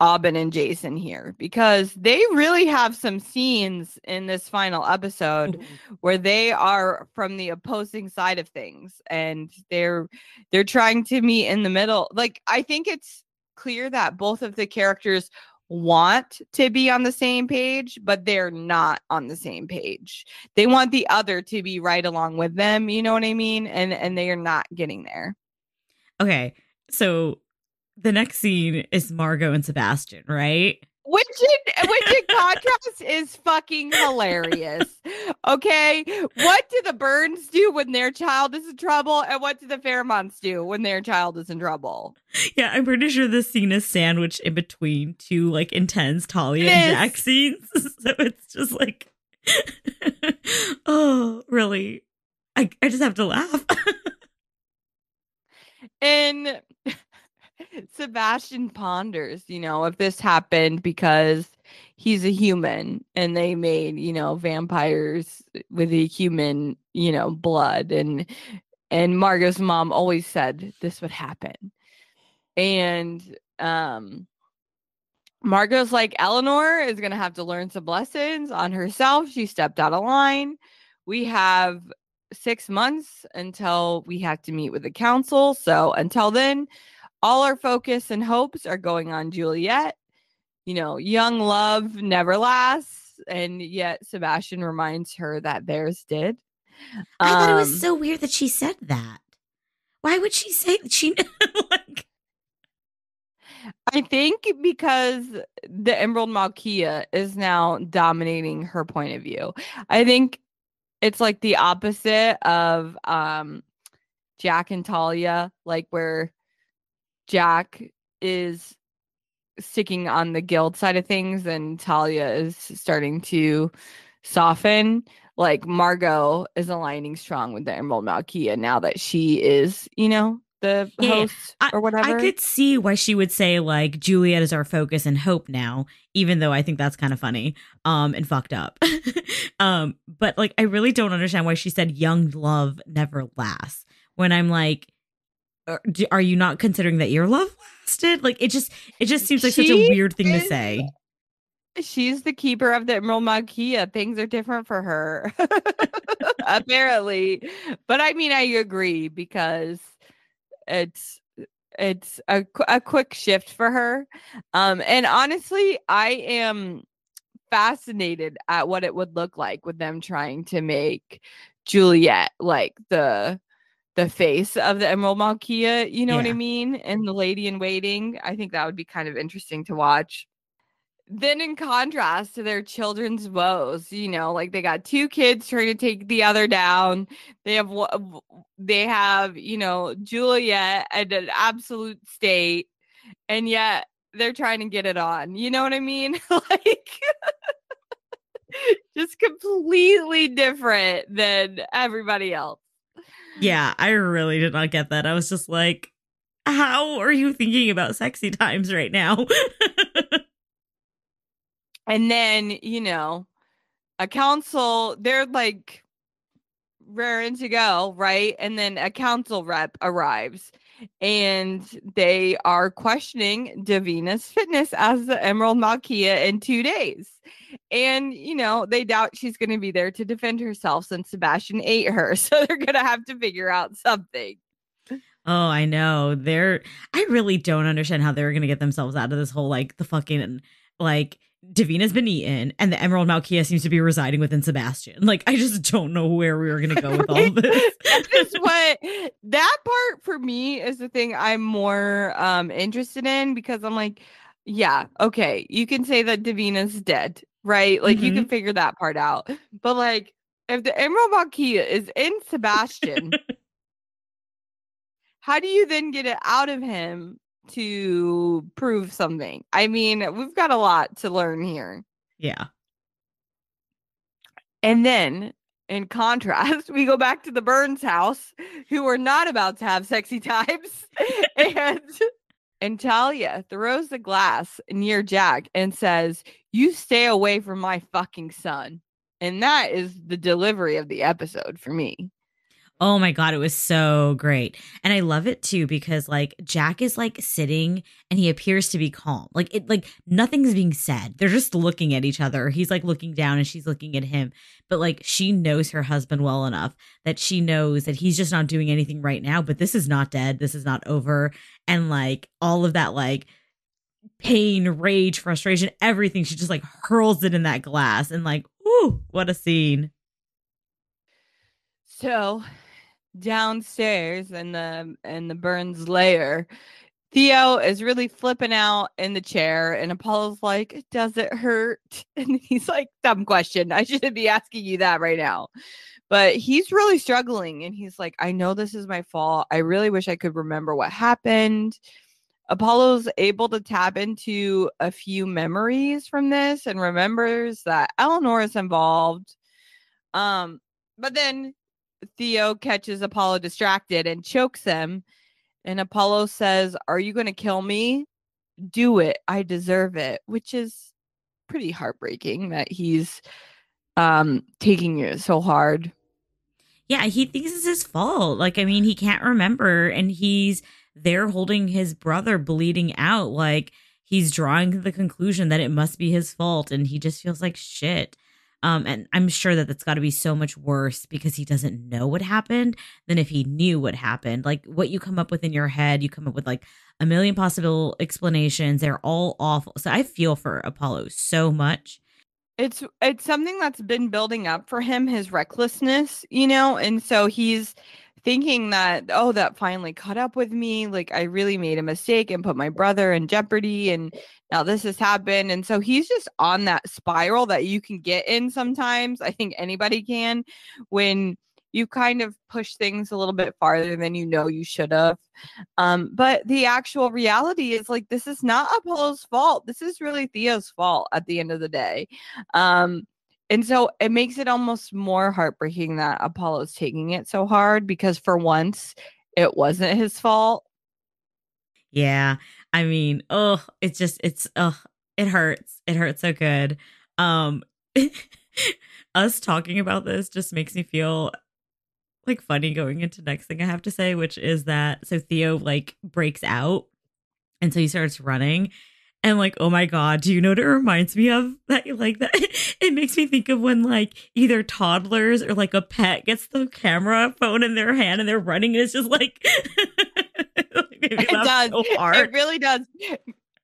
Aubin and Jason here because they really have some scenes in this final episode mm-hmm. where they are from the opposing side of things and they're they're trying to meet in the middle. Like I think it's clear that both of the characters want to be on the same page, but they're not on the same page. They want the other to be right along with them, you know what I mean? And and they are not getting there. Okay. So the next scene is Margot and Sebastian, right? Which in which in contrast is fucking hilarious. Okay. What do the Burns do when their child is in trouble? And what do the Fairmonts do when their child is in trouble? Yeah, I'm pretty sure this scene is sandwiched in between two like intense Talia and Jack scenes. so it's just like oh, really? I, I just have to laugh. and Sebastian ponders, you know, if this happened because he's a human and they made, you know, vampires with a human, you know, blood and and Margot's mom always said this would happen. And um Margot's like Eleanor is going to have to learn some lessons on herself. She stepped out of line. We have 6 months until we have to meet with the council. So until then, all our focus and hopes are going on Juliet. You know, young love never lasts. And yet Sebastian reminds her that theirs did. I um, thought it was um, so weird that she said that. Why would she say she like I think because the Emerald Malkia is now dominating her point of view. I think it's like the opposite of um Jack and Talia, like where Jack is sticking on the guild side of things and Talia is starting to soften. Like Margot is aligning strong with the Emerald Malkia now that she is, you know, the yeah, host or whatever. I, I could see why she would say like Juliet is our focus and hope now, even though I think that's kind of funny um and fucked up. um, but like I really don't understand why she said young love never lasts when I'm like are you not considering that your love lasted? Like it just it just seems like she such a weird thing is, to say. She's the keeper of the Emerald Malkia. Things are different for her, apparently. But I mean, I agree because it's it's a a quick shift for her. Um, and honestly, I am fascinated at what it would look like with them trying to make Juliet like the the face of the Emerald Malkia, you know yeah. what I mean? And the lady in waiting. I think that would be kind of interesting to watch. Then, in contrast to their children's woes, you know, like they got two kids trying to take the other down. They have, they have, you know, Juliet at an absolute state, and yet they're trying to get it on. You know what I mean? like, just completely different than everybody else. Yeah, I really did not get that. I was just like, how are you thinking about sexy times right now? and then, you know, a council, they're like raring to go, right? And then a council rep arrives and they are questioning Davina's fitness as the Emerald Malkia in two days. And, you know, they doubt she's going to be there to defend herself since Sebastian ate her. So they're going to have to figure out something. Oh, I know. They're I really don't understand how they're gonna get themselves out of this whole like the fucking like Davina's been eaten and the Emerald Malkia seems to be residing within Sebastian. Like I just don't know where we are gonna go with all this. That's what that part for me is the thing I'm more um interested in because I'm like, yeah, okay, you can say that Davina's dead, right? Like you can figure that part out. But like if the Emerald Malkia is in Sebastian, how do you then get it out of him to prove something? I mean, we've got a lot to learn here. Yeah. And then in contrast, we go back to the Burns house, who are not about to have sexy times. and and Talia throws the glass near Jack and says, You stay away from my fucking son. And that is the delivery of the episode for me. Oh my god, it was so great. And I love it too because like Jack is like sitting and he appears to be calm. Like it like nothing's being said. They're just looking at each other. He's like looking down and she's looking at him. But like she knows her husband well enough that she knows that he's just not doing anything right now, but this is not dead. This is not over. And like all of that like pain, rage, frustration, everything she just like hurls it in that glass and like, ooh, what a scene. So downstairs in the in the Burns lair, Theo is really flipping out in the chair, and Apollo's like, "Does it hurt?" And he's like, "Dumb question. I shouldn't be asking you that right now." But he's really struggling, and he's like, "I know this is my fault. I really wish I could remember what happened." Apollo's able to tap into a few memories from this and remembers that Eleanor is involved. Um, but then Theo catches Apollo distracted and chokes him. And Apollo says, Are you going to kill me? Do it. I deserve it, which is pretty heartbreaking that he's um taking it so hard. Yeah, he thinks it's his fault. Like, I mean, he can't remember and he's there holding his brother bleeding out. Like, he's drawing the conclusion that it must be his fault and he just feels like shit. Um, and I'm sure that that's got to be so much worse because he doesn't know what happened than if he knew what happened. Like what you come up with in your head, you come up with like a million possible explanations. They're all awful. So I feel for Apollo so much. It's it's something that's been building up for him, his recklessness, you know, and so he's thinking that oh that finally caught up with me like i really made a mistake and put my brother in jeopardy and now this has happened. And so he's just on that spiral that you can get in sometimes i think anybody can when you kind of push things a little bit farther than you know you should have. Um, but the actual reality is like this is not apollo's fault. This is really theo's fault at the end of the day. Um, and so it makes it almost more heartbreaking that Apollo's taking it so hard because for once it wasn't his fault. Yeah. I mean, oh, it's just it's oh, it hurts. It hurts so good. Um us talking about this just makes me feel like funny going into next thing I have to say, which is that so Theo like breaks out and so he starts running and like, oh my God, do you know what it reminds me of? That like that it makes me think of when like either toddlers or like a pet gets the camera phone in their hand and they're running and it's just like it does. So it really does.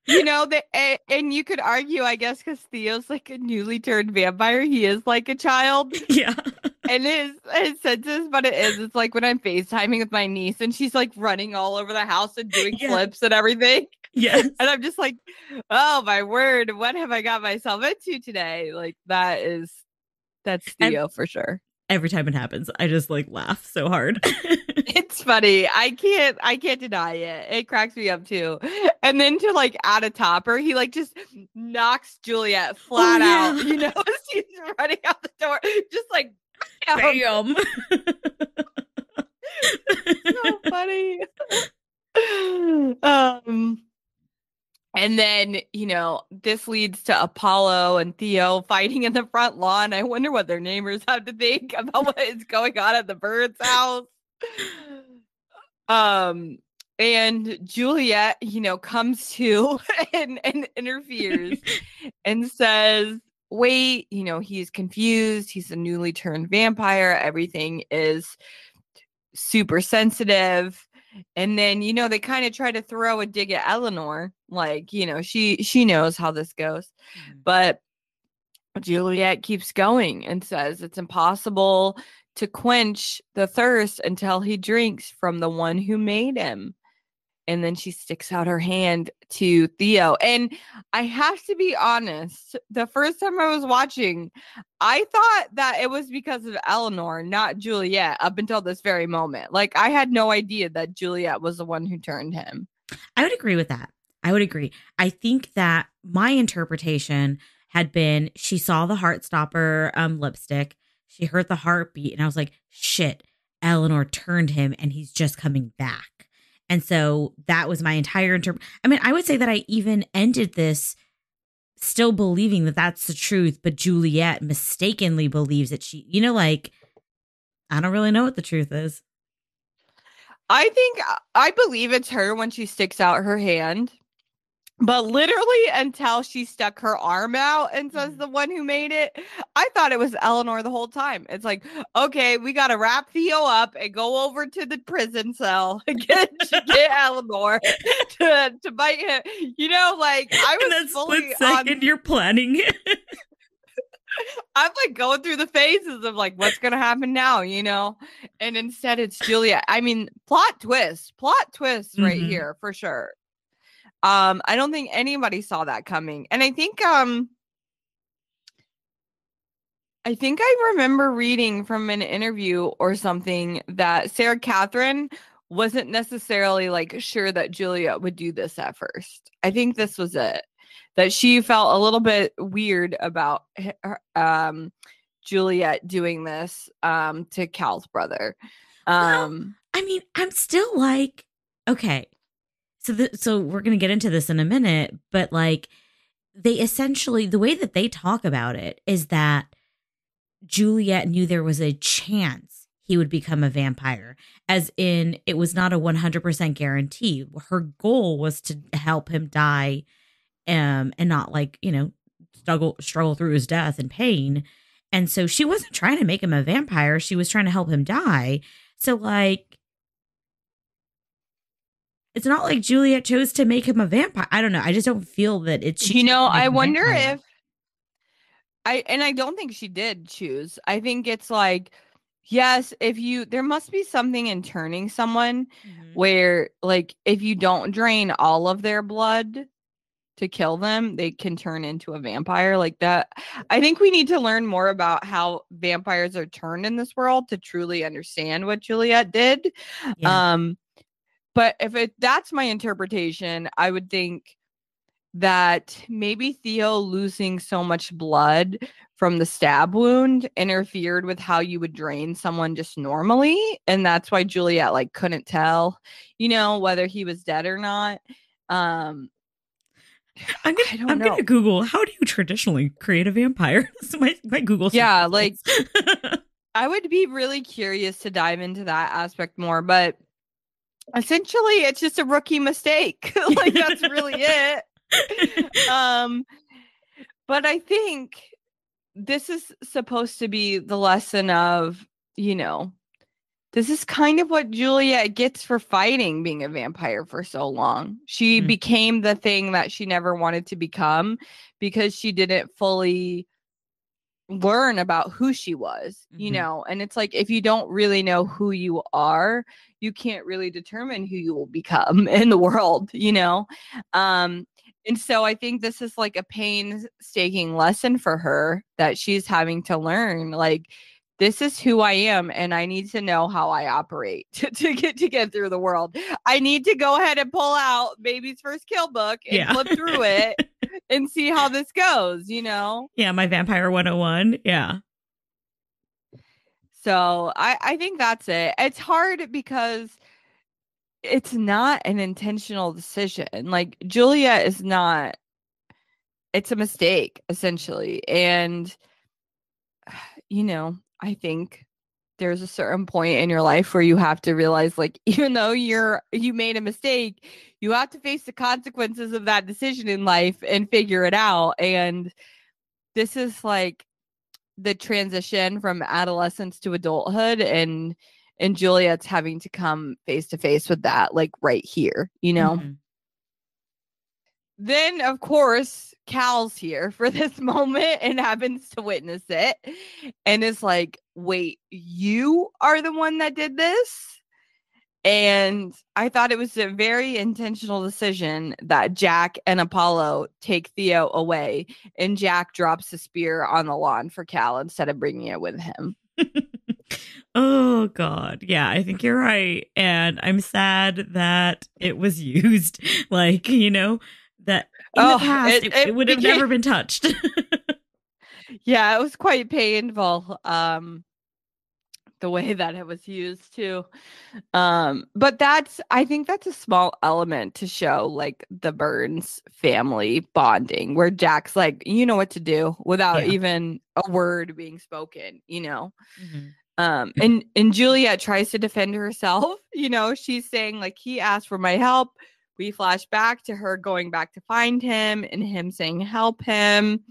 You know that, and you could argue, I guess, because Theo's like a newly turned vampire. He is like a child. Yeah. and his his senses, but it is. It's like when I'm FaceTiming with my niece and she's like running all over the house and doing yeah. flips and everything. Yes. And I'm just like, oh my word, what have I got myself into today? Like that is that's Theo and for sure. Every time it happens, I just like laugh so hard. it's funny. I can't I can't deny it. It cracks me up too. And then to like add a topper, he like just knocks Juliet oh, flat oh, yeah. out, you know, she's running out the door, just like bam. so funny. um and then, you know, this leads to Apollo and Theo fighting in the front lawn. I wonder what their neighbors have to think about what is going on at the Burns' house. Um, and Juliet, you know, comes to and, and interferes and says, Wait, you know, he's confused. He's a newly turned vampire. Everything is super sensitive and then you know they kind of try to throw a dig at Eleanor, like you know she she knows how this goes, Mhm. but Juliet keeps going and says it's impossible to quench the thirst until he drinks from the one who made him. And then she sticks out her hand to Theo. And I have to be honest, the first time I was watching, I thought that it was because of Eleanor, not Juliet, up until this very moment. Like, I had no idea that Juliet was the one who turned him. I would agree with that. I would agree. I think that my interpretation had been she saw the Heartstopper um, lipstick, she heard the heartbeat, and I was like, shit, Eleanor turned him and he's just coming back. And so that was my entire interpret. I mean, I would say that I even ended this still believing that that's the truth, but Juliet mistakenly believes that she, you know, like, I don't really know what the truth is. I think uh, I believe it's her when she sticks out her hand. But literally until she stuck her arm out and says Mhm. the one who made it, I thought it was Eleanor the whole time. It's like, okay, we got to wrap Theo up and go over to the prison cell and get, get Eleanor to, to bite him. You know, like I In was that fully split second, on, you're planning. I'm like going through the phases of like, what's going to happen now, you know? And instead it's Julia. I mean, plot twist, plot twist right Mhm. here for sure. Um, I don't think anybody saw that coming. And I think um I think I remember reading from an interview or something that Sarah Catherine wasn't necessarily like sure that Juliet would do this at first. I think this was it. That she felt a little bit weird about her- um Juliet doing this um to Cal's brother. Well, Um I mean, I'm still like, okay. So the, so we're going to get into this in a minute, but like they essentially the way that they talk about it is that Juliet knew there was a chance he would become a vampire as in it was not a 100% guarantee. Her goal was to help him die um and not like, you know, struggle struggle through his death and pain. And so she wasn't trying to make him a vampire, she was trying to help him die. So like it's not like Juliet chose to make him a vampire. I don't know. I just don't feel that it's you know, I wonder vampire. if I and I don't think she did choose. I think it's like yes, if you there must be something in turning someone Mhm. where like if you don't drain all of their blood to kill them, they can turn into a vampire like that. I think we need to learn more about how vampires are turned in this world to truly understand what Juliet did. Yeah. Um but if it that's my interpretation, I would think that maybe Theo losing so much blood from the stab wound interfered with how you would drain someone just normally and that's why Juliet like couldn't tell, you know, whether he was dead or not. Um I'm gonna, don't I'm know. gonna Google how do you traditionally create a vampire? my my Google. Yeah, like I would be really curious to dive into that aspect more, but essentially it's just a rookie mistake. like that's really it. um but i think this is supposed to be the lesson of you know this is kind of what juliet gets for fighting being a vampire for so long she Mhm. became the thing that she never wanted to become because she didn't fully learn about who she was you Mhm. know and it's like if you don't really know who you are you can't really determine who you will become in the world you know um and so i think this is like a painstaking lesson for her that she's having to learn like this is who i am and i need to know how i operate to, to get to get through the world i need to go ahead and pull out baby's first kill book and Yeah. flip through it and see how this goes you know yeah, my vampire 101. Yeah. So I, I think that's it. It's hard because it's not an intentional decision. Like Julia is not, it's a mistake essentially. And, you know, I think there's a certain point in your life where you have to realize like even though you're you made a mistake you have to face the consequences of that decision in life and figure it out and this is like the transition from adolescence to adulthood and and Juliet's having to come face to face with that, like right here, you know. Mhm. Then, of course, Cal's here for this moment and happens to witness it and is like, wait, you are the one that did this? And I thought it was a very intentional decision that Jack and Apollo take Theo away and Jack drops the spear on the lawn for Cal instead of bringing it with him. oh god yeah i think you're right and i'm sad that it was used like you know that in Oh, the past it- it, it would have became- never been touched Yeah, it was quite painful. Um the way that it was used too. Um but that's I think that's a small element to show like the Burns family bonding where Jack's like you know what to do without Yeah. even a word being spoken, you know. Mhm. Um and and Juliet tries to defend herself, you know, she's saying like he asked for my help. We flash back to her going back to find him and him saying help him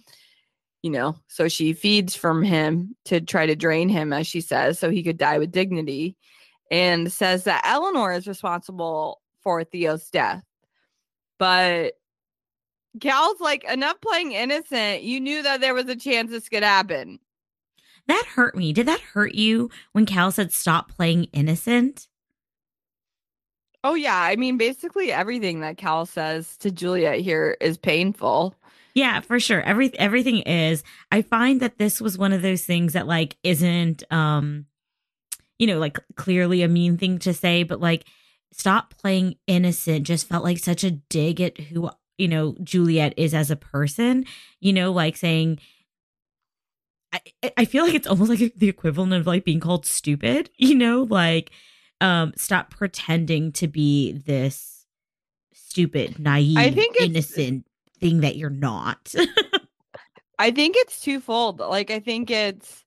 you know, so she feeds from him to try to drain him, as she says, so he could die with dignity, and says that Eleanor is responsible for Theo's death. But Cal's like, enough playing innocent. You knew that there was a chance this could happen. that hurt me did that hurt you when cal said stop playing innocent Oh, yeah. I mean, basically everything that Cal says to Juliet here is painful. Yeah, for sure. Every everything is. I find that this was one of those things that like isn't um you know, like clearly a mean thing to say, but like stop playing innocent just felt like such a dig at who, you know, Juliet is as a person, you know, like saying I I- feel like it's almost like the equivalent of like being called stupid, you know, like um stop pretending to be this stupid, naive, I think innocent thing that you're not. I think it's twofold. Like I think it's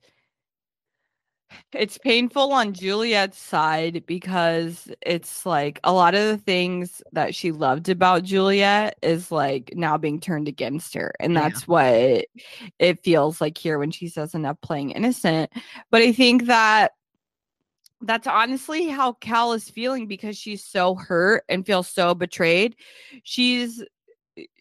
it's painful on Juliet's side because it's like a lot of the things that she loved about Juliet is like now being turned against her. And Yeah. that's what it feels like here when she says enough playing innocent. But I think that that's honestly how Cal is feeling because she's so hurt and feels so betrayed. She's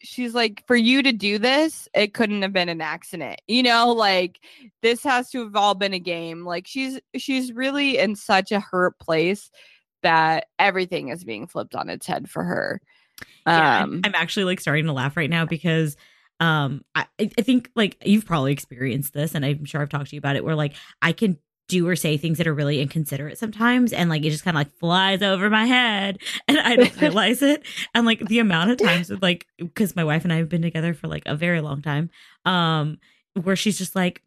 she's like for you to do this it couldn't have been an accident. You know like this has to have all been a game. Like she's she's really in such a hurt place that everything is being flipped on its head for her. Yeah, um I'm, I'm actually like starting to laugh right now because um I, I think like you've probably experienced this and I'm sure I've talked to you about it where like I can do or say things that are really inconsiderate sometimes and like it just kind of like flies over my head and I don't realize it. And like the amount of times with like because my wife and I have been together for like a very long time um where she's just like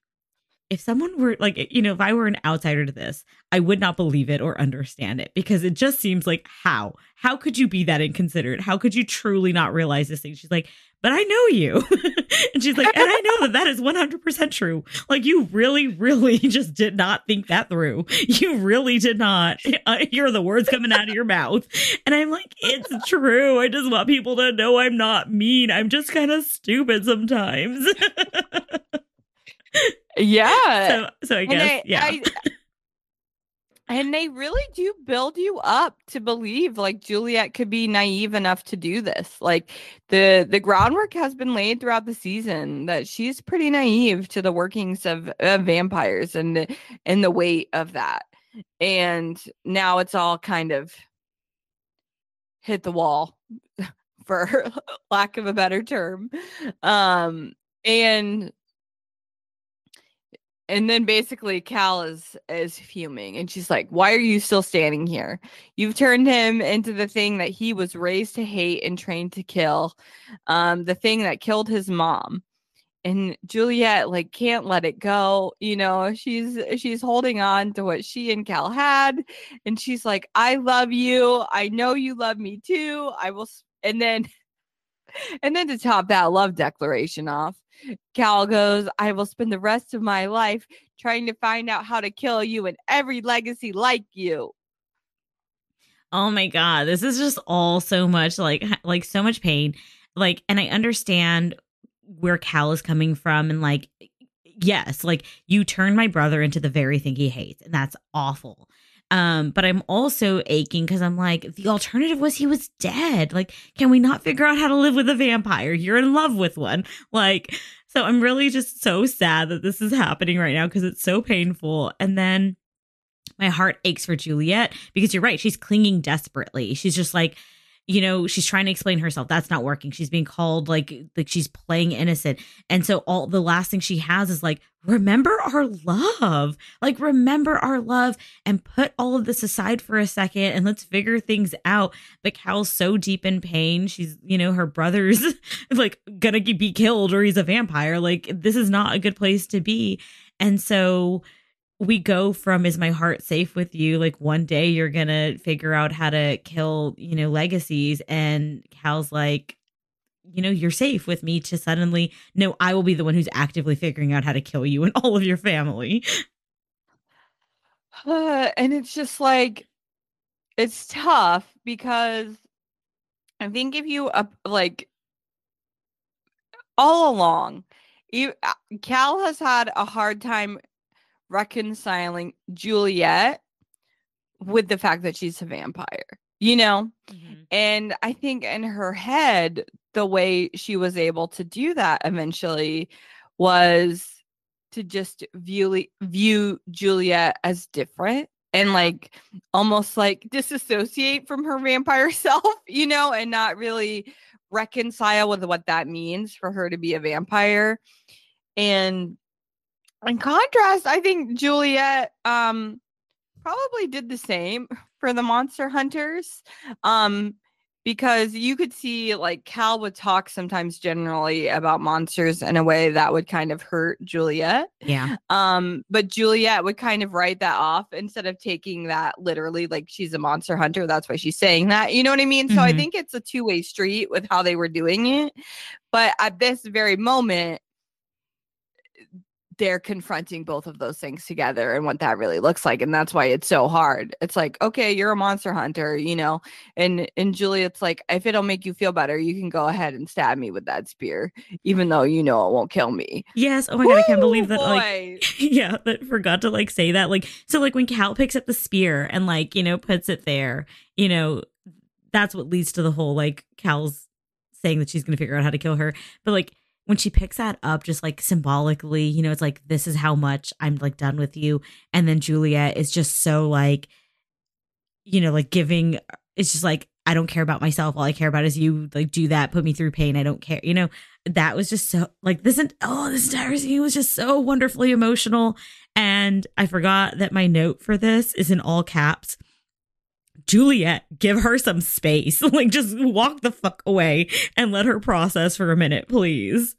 if someone were like you know if I were an outsider to this I would not believe it or understand it because it just seems like how? How could you be that inconsiderate? How could you truly not realize this thing? She's like but I know you. And she's like and I know that that is 100% true. Like you really really just did not think that through. You really did not I uh, hear the words coming out of your mouth. And I'm like it's true. I just want people to know I'm not mean. I'm just kind of stupid sometimes yeah so so I and guess they, yeah I- and they really do build you up to believe like Juliet could be naive enough to do this. Like the the groundwork has been laid throughout the season that she's pretty naive to the workings of, of vampires and the, and the weight of that. And now it's all kind of hit the wall for lack of a better term. Um and and then basically Cal is is fuming and she's like, "Why are you still standing here? You've turned him into the thing that he was raised to hate and trained to kill. Um the thing that killed his mom." And Juliet like can't let it go. You know, she's she's holding on to what she and Cal had and she's like, "I love you. I know you love me too. I will s-" and then and then to top that love declaration off, Cal goes, I will spend the rest of my life trying to find out how to kill you and every legacy like you. Oh my god, this is just all so much like like so much pain. Like and I understand where Cal is coming from and like yes, like you turned my brother into the very thing he hates and that's awful. Um, but I'm also aching because I'm like, the alternative was he was dead. Like, can we not figure out how to live with a vampire? You're in love with one. Like, so I'm really just so sad that this is happening right now because it's so painful. And then my heart aches for Juliet because you're right. She's clinging desperately. She's just like, you know she's trying to explain herself. That's not working. She's being called like like she's playing innocent. And so all the last thing she has is like remember our love. Like remember our love and put all of this aside for a second and let's figure things out. But cal's so deep in pain. She's you know her brother's like gonna be killed or he's a vampire. Like this is not a good place to be. And so we go from is my heart safe with you? Like one day you're gonna figure out how to kill you know legacies. And cal's like you know you're safe with me to suddenly no i will be the one who's actively figuring out how to kill you and all of your family. Uh, and it's just like it's tough because i think if you uh, like all along you uh, cal has had a hard time reconciling Juliet with the fact that she's a vampire, you know? Mm-hmm. And I think in her head, the way she was able to do that eventually was to just view view Juliet as different and like almost like disassociate from her vampire self, you know, and not really reconcile with what that means for her to be a vampire. And in contrast, I think Juliet um probably did the same for the monster hunters. Um because you could see like Cal would talk sometimes generally about monsters in a way that would kind of hurt Juliet. Yeah. Um, but Juliet would kind of write that off instead of taking that literally like she's a monster hunter. That's why she's saying that. You know what I mean? Mm-hmm. So I mm-hmm. think it's a two-way street with how they were doing it. But at this very moment, they're confronting both of those things together and what that really looks like and that's why it's so hard it's like okay you're a monster hunter you know and and juliet's like if it'll make you feel better you can go ahead and stab me with that spear even though you know it won't kill me yes oh my Woo, god i can't believe that boy. like yeah that forgot to like say that like so like when cal picks up the spear and like you know puts it there you know that's what leads to the whole like cal's saying that she's gonna figure out how to kill her but like when she picks that up just like symbolically you know it's like this is how much i'm like done with you. And then juliet is just so like you know like giving it's just like i don't care about myself. All i care about is you. Like do that. Put me through pain. I don't care. You know? That was just so like this and oh this entire scene was just so wonderfully emotional. And i forgot that my note for this is in all caps Juliet, give her some space. like, just walk the fuck away and let her process for a minute, please.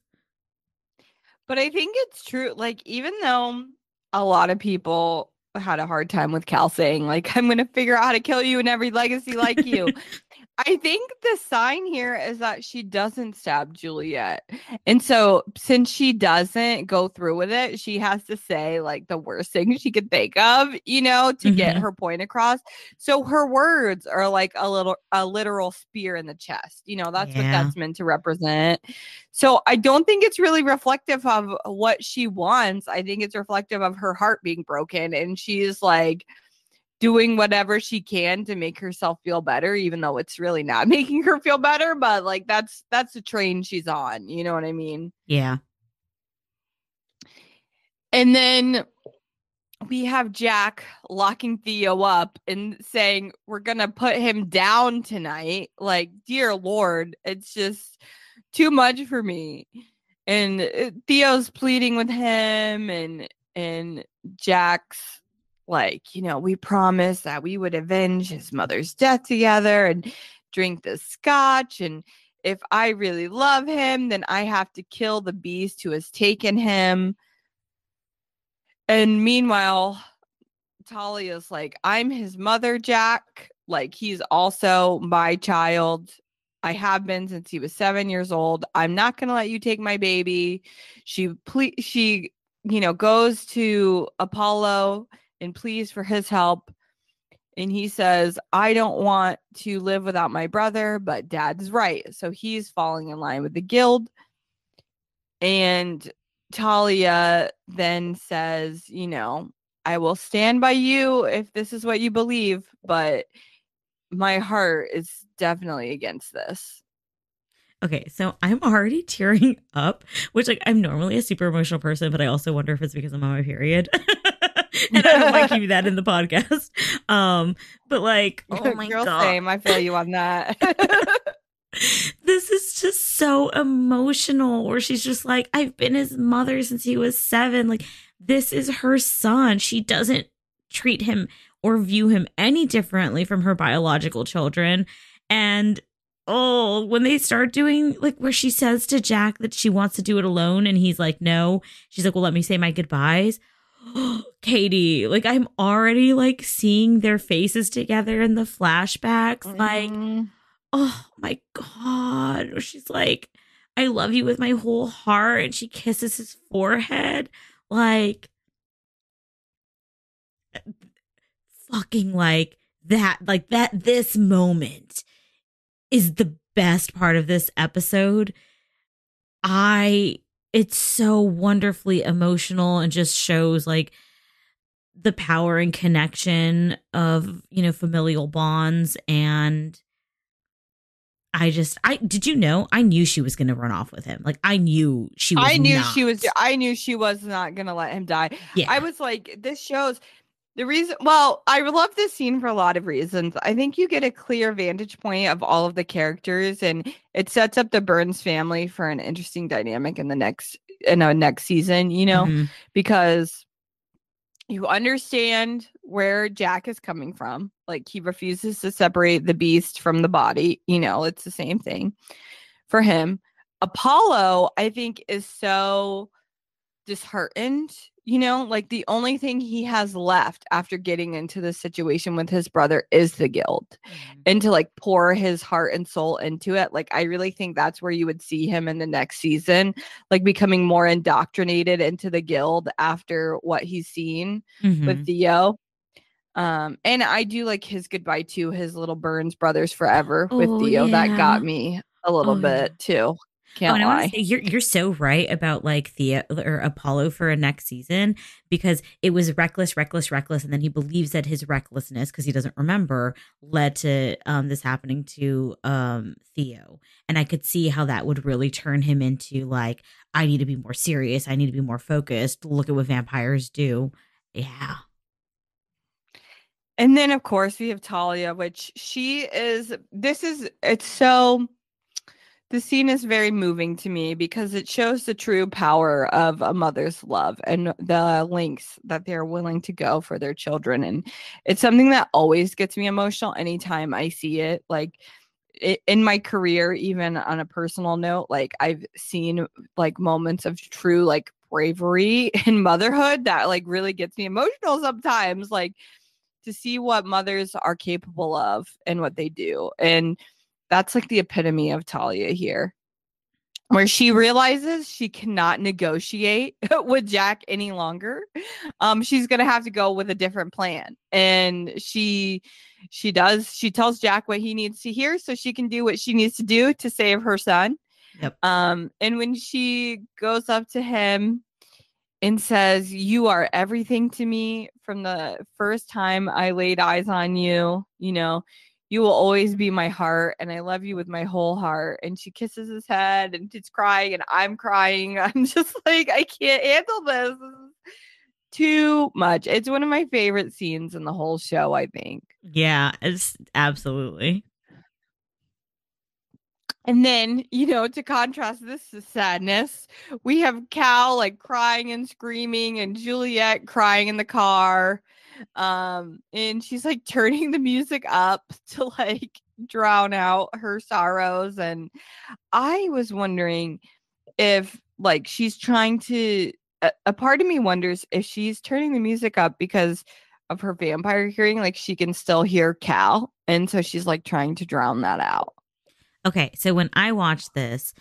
But I think it's true. Like, even though a lot of people had a hard time with Cal saying, like, I'm going to figure out how to kill you in every legacy like you. I think the sign here is that she doesn't stab Juliet. And so since she doesn't go through with it, she has to say like the worst thing she could think of, you know, to mm-hmm. get her point across. So her words are like a little a literal spear in the chest. You know, that's yeah. what that's meant to represent. So I don't think it's really reflective of what she wants. I think it's reflective of her heart being broken and she's like doing whatever she can to make herself feel better even though it's really not making her feel better but like that's that's the train she's on you know what i mean? Yeah. And then we have jack locking theo up and saying we're gonna put him down tonight. Like dear lord it's just too much for me. And uh, theo's pleading with him and and jack's like, you know, we promised that we would avenge his mother's death together and drink the scotch. And if I really love him, then I have to kill the beast who has taken him. And meanwhile, Talia's like, I'm his mother, Jack. Like, he's also my child. I have been since he was seven years old. I'm not going to let you take my baby. She, ple- she, you know, goes to Apollo and pleas for his help. And he says, I don't want to live without my brother, but dad's right. So he's falling in line with the guild. And Talia then says, you know, I will stand by you if this is what you believe, but my heart is definitely against this. Okay, so I'm already tearing up, which like I'm normally a super emotional person, but I also wonder if it's because I'm on my period. and I don't like keeping that in the podcast. Um, but like, oh my Girl, god, same. I feel you on that. this is just so emotional. Where she's just like, I've been his mother since he was seven. Like, this is her son. She doesn't treat him or view him any differently from her biological children. And oh, when they start doing like where she says to Jack that she wants to do it alone and he's like, no, she's like, well, let me say my goodbyes. Katie, like I'm already like seeing their faces together in the flashbacks. Like, Mm. oh my God. She's like, I love you with my whole heart. And she kisses his forehead. Like, fucking like that, like that, this moment is the best part of this episode. I, it's so wonderfully emotional and just shows like the power and connection of, you know, familial bonds. And I just, I, did you know? I knew she was going to run off with him. Like, I knew she was I knew not. she was. I knew she was not gonna let him die. Yeah. I was like, this shows the reason. Well, I love this scene for a lot of reasons. I think you get a clear vantage point of all of the characters, and it sets up the Burns family for an interesting dynamic in the next in a next season. You know, Mhm. because you understand where Jack is coming from. Like he refuses to separate the beast from the body. You know, it's the same thing for him. Apollo, I think, is so disheartened. You know, like the only thing he has left after getting into this situation with his brother is the guilt and to like pour his heart and soul into it. Like, I really think that's where you would see him in the next season, like becoming more indoctrinated into the guild after what he's seen Mhm. with Theo. Um, and I do like his goodbye to his little Burns brothers forever with Oh, Theo. That got me a little Oh, yeah. bit too. Oh, Can't and I lie. want to say you're you're so right about like Thea or Apollo for a next season because it was reckless, reckless, reckless, and then he believes that his recklessness, because he doesn't remember, led to um this happening to um Theo, and I could see how that would really turn him into like I need to be more serious, I need to be more focused. Look at what vampires do. Yeah, And then of course we have Talia, which she is this is it's so the scene is very moving to me because it shows the true power of a mother's love and the lengths that they're willing to go for their children. And it's something that always gets me emotional anytime I see it. Like in my career, even on a personal note, like I've seen like moments of true like bravery in motherhood that like really gets me emotional sometimes. Like to see what mothers are capable of and what they do. And that's like the epitome of Talia here, where she realizes she cannot negotiate with Jack any longer. Um, she's gonna have to go with a different plan, and she she does. She tells Jack what he needs to hear, so she can do what she needs to do to save her son. Yep. Um, and when she goes up to him and says, You are everything to me from the first time I laid eyes on you. You know, you will always be my heart, and I love you with my whole heart. And she kisses his head, and she's crying, and I'm crying. I'm just like, I can't handle this. This too much. It's one of my favorite scenes in the whole show, I think. yeah, it's absolutely. And then, you know, to contrast this to sadness, we have Cal like crying and screaming, and Juliet crying in the car. Um, and she's like turning the music up to like drown out her sorrows. And I was wondering if like she's trying to a, a part of me wonders if she's turning the music up because of her vampire hearing, like she can still hear Cal. And so she's like trying to drown that out. Okay, so when I watched this,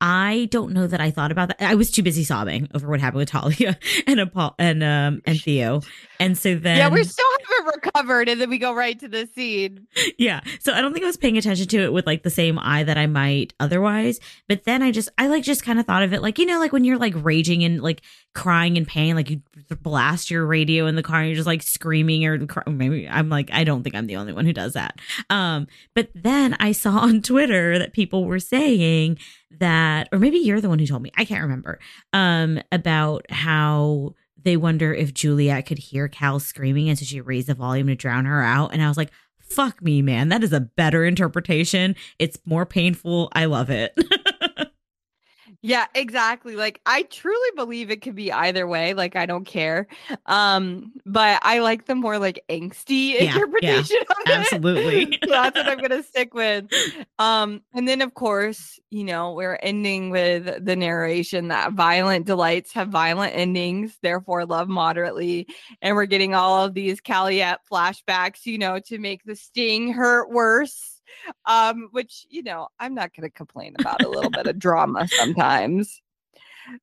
I don't know that I thought about that. I was too busy sobbing over what happened with Talia and Apol- and um and Theo, and so then yeah, we still recovered, and then we go right to the scene. yeah. So I don't think I was paying attention to it with like the same eye that I might otherwise. But then I just I like just kind of thought of it like you know like when you're like raging and like crying in pain, like you blast your radio in the car and you're just like screaming or maybe I'm like I don't think I'm the only one who does that. Um but then I saw on Twitter that people were saying that or maybe you're the one who told me. I can't remember. Um about how they wonder if Juliet could hear Cal screaming and so she raised the volume to drown her out and I was like fuck me man that is a better interpretation. It's more painful. I love it. Yeah, exactly. Like I truly believe it could be either way. Like I don't care. Um, but I like the more like angsty Yeah, interpretation of it. Absolutely. So that's what I'm gonna stick with. Um, and then of course, you know, we're ending with the narration that violent delights have violent endings, therefore love moderately. And we're getting all of these Caliette flashbacks, you know, to make the sting hurt worse um, which you know I'm not going to complain about a little bit of drama sometimes.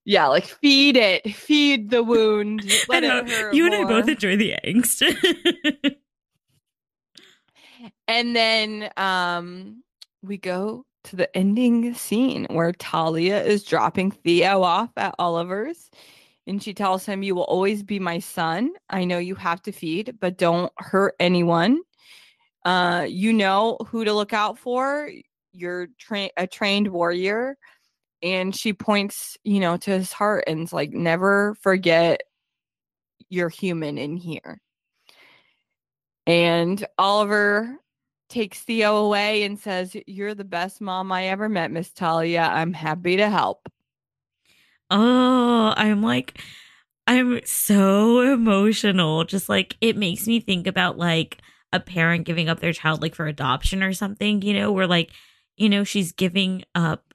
Yeah, like feed it, feed the wound. Let I know. it hurt You and I both enjoy the angst. And then um, we go to the ending scene where Talia is dropping Theo off at Oliver's. And she tells him, You will always be my son. I know you have to feed, but don't hurt anyone. Uh, you know who to look out for. You're tra- a trained warrior. And she points, you know, to his heart and it's like, Never forget you're human in here. And Oliver takes Theo away and says, You're the best mom I ever met, Miss Talia. I'm happy to help. oh, I'm like, I'm so emotional. Just like it makes me think about like a parent giving up their child like for adoption or something, you know, where like, you know, she's giving up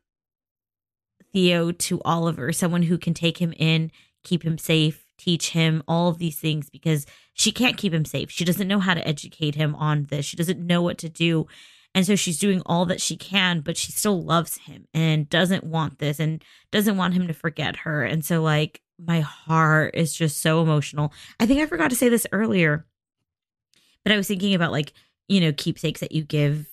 Theo to Oliver, someone who can take him in, keep him safe, teach him all of these things because she can't keep him safe. She doesn't know how to educate him on this. She doesn't know what to do. And so she's doing all that she can, but she still loves him and doesn't want this and doesn't want him to forget her. And so, like, my heart is just so emotional. I think I forgot to say this earlier, but I was thinking about, like, you know, keepsakes that you give,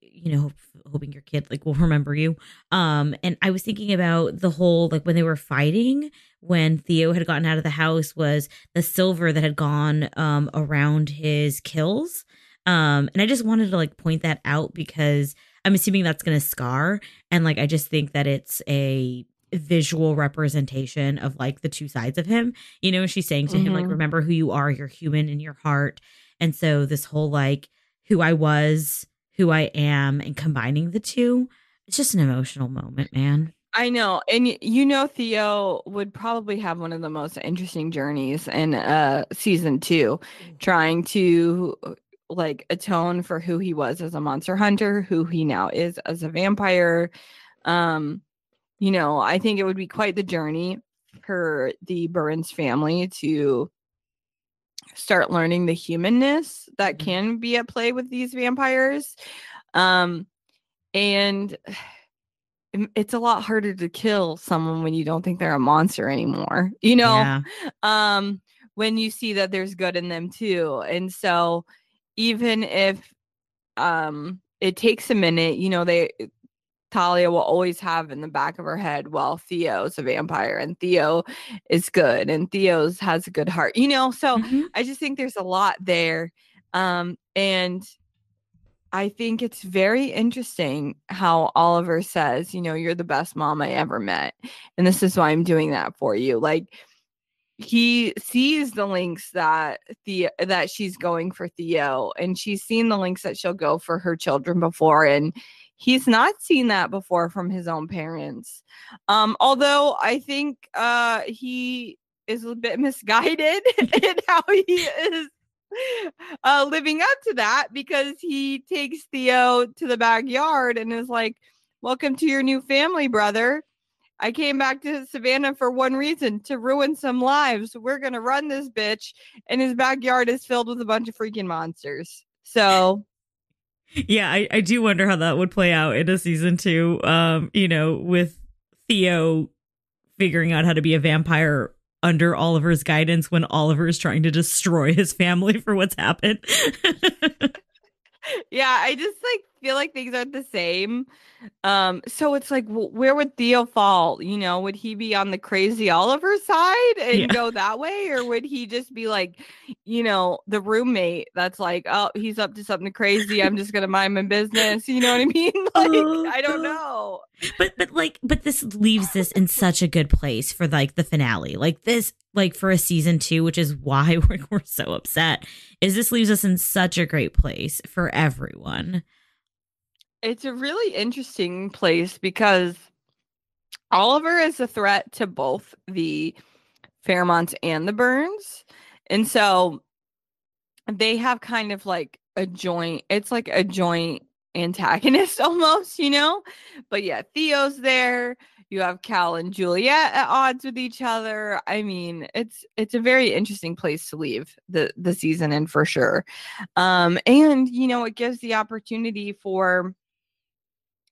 you know, hoping your kid, like, will remember you. Um, and I was thinking about the whole, like, when they were fighting, when Theo had gotten out of the house, was the silver that had gone um, around his kills. Um, and I just wanted to like point that out because I'm assuming that's going to scar. And like, I just think that it's a visual representation of like the two sides of him. You know, she's saying to him, like, Mhm. remember who you are, you're human in your heart. And so this whole like who I was, who I am, and combining the two, it's just an emotional moment, man. I know. And you know, Theo would probably have one of the most interesting journeys in uh season two, trying to like atone for who he was as a monster hunter, who he now is as a vampire. Um, you know, I think it would be quite the journey for the Burns family to start learning the humanness that Mhm. can be at play with these vampires. Um, and it's a lot harder to kill someone when you don't think they're a monster anymore. You know, Yeah. um when you see that there's good in them too and so even if um it takes a minute you know they talia will always have in the back of her head well theo's a vampire and theo is good and theo's has a good heart you know so Mhm. i just think there's a lot there um and i think it's very interesting how oliver says you know you're the best mom i ever met and this is why i'm doing that for you like he sees the links that the that she's going for Theo and she's seen the links that she'll go for her children before and he's not seen that before from his own parents um although i think uh he is a bit misguided in how he is uh living up to that because he takes Theo to the backyard and is like welcome to your new family brother I came back to Savannah for one reason to ruin some lives. We're going to run this bitch, and his backyard is filled with a bunch of freaking monsters. So, Yeah, I, I do wonder how that would play out in a season two. Um, you know, with Theo figuring out how to be a vampire under Oliver's guidance when Oliver is trying to destroy his family for what's happened. yeah, I just like feel like things aren't the same. Um, so it's like, where would Theo fall? You know, would he be on the crazy Oliver side and yeah. go that way, or would he just be like, you know, the roommate that's like, oh, he's up to something crazy. I'm just gonna mind my business. You know what I mean? Like, oh, I don't know. But but like, but this leaves this in such a good place for like the finale. Like this, like for a season two, which is why we're, we're so upset. Is this leaves us in such a great place for everyone. It's a really interesting place because Oliver is a threat to both the Fairmonts and the Burns. And so they have kind of like a joint, it's like a joint antagonist almost, you know? But yeah, Theo's there. You have Cal and Juliet at odds with each other. I mean, it's it's a very interesting place to leave the the season in for sure. Um and you know, it gives the opportunity for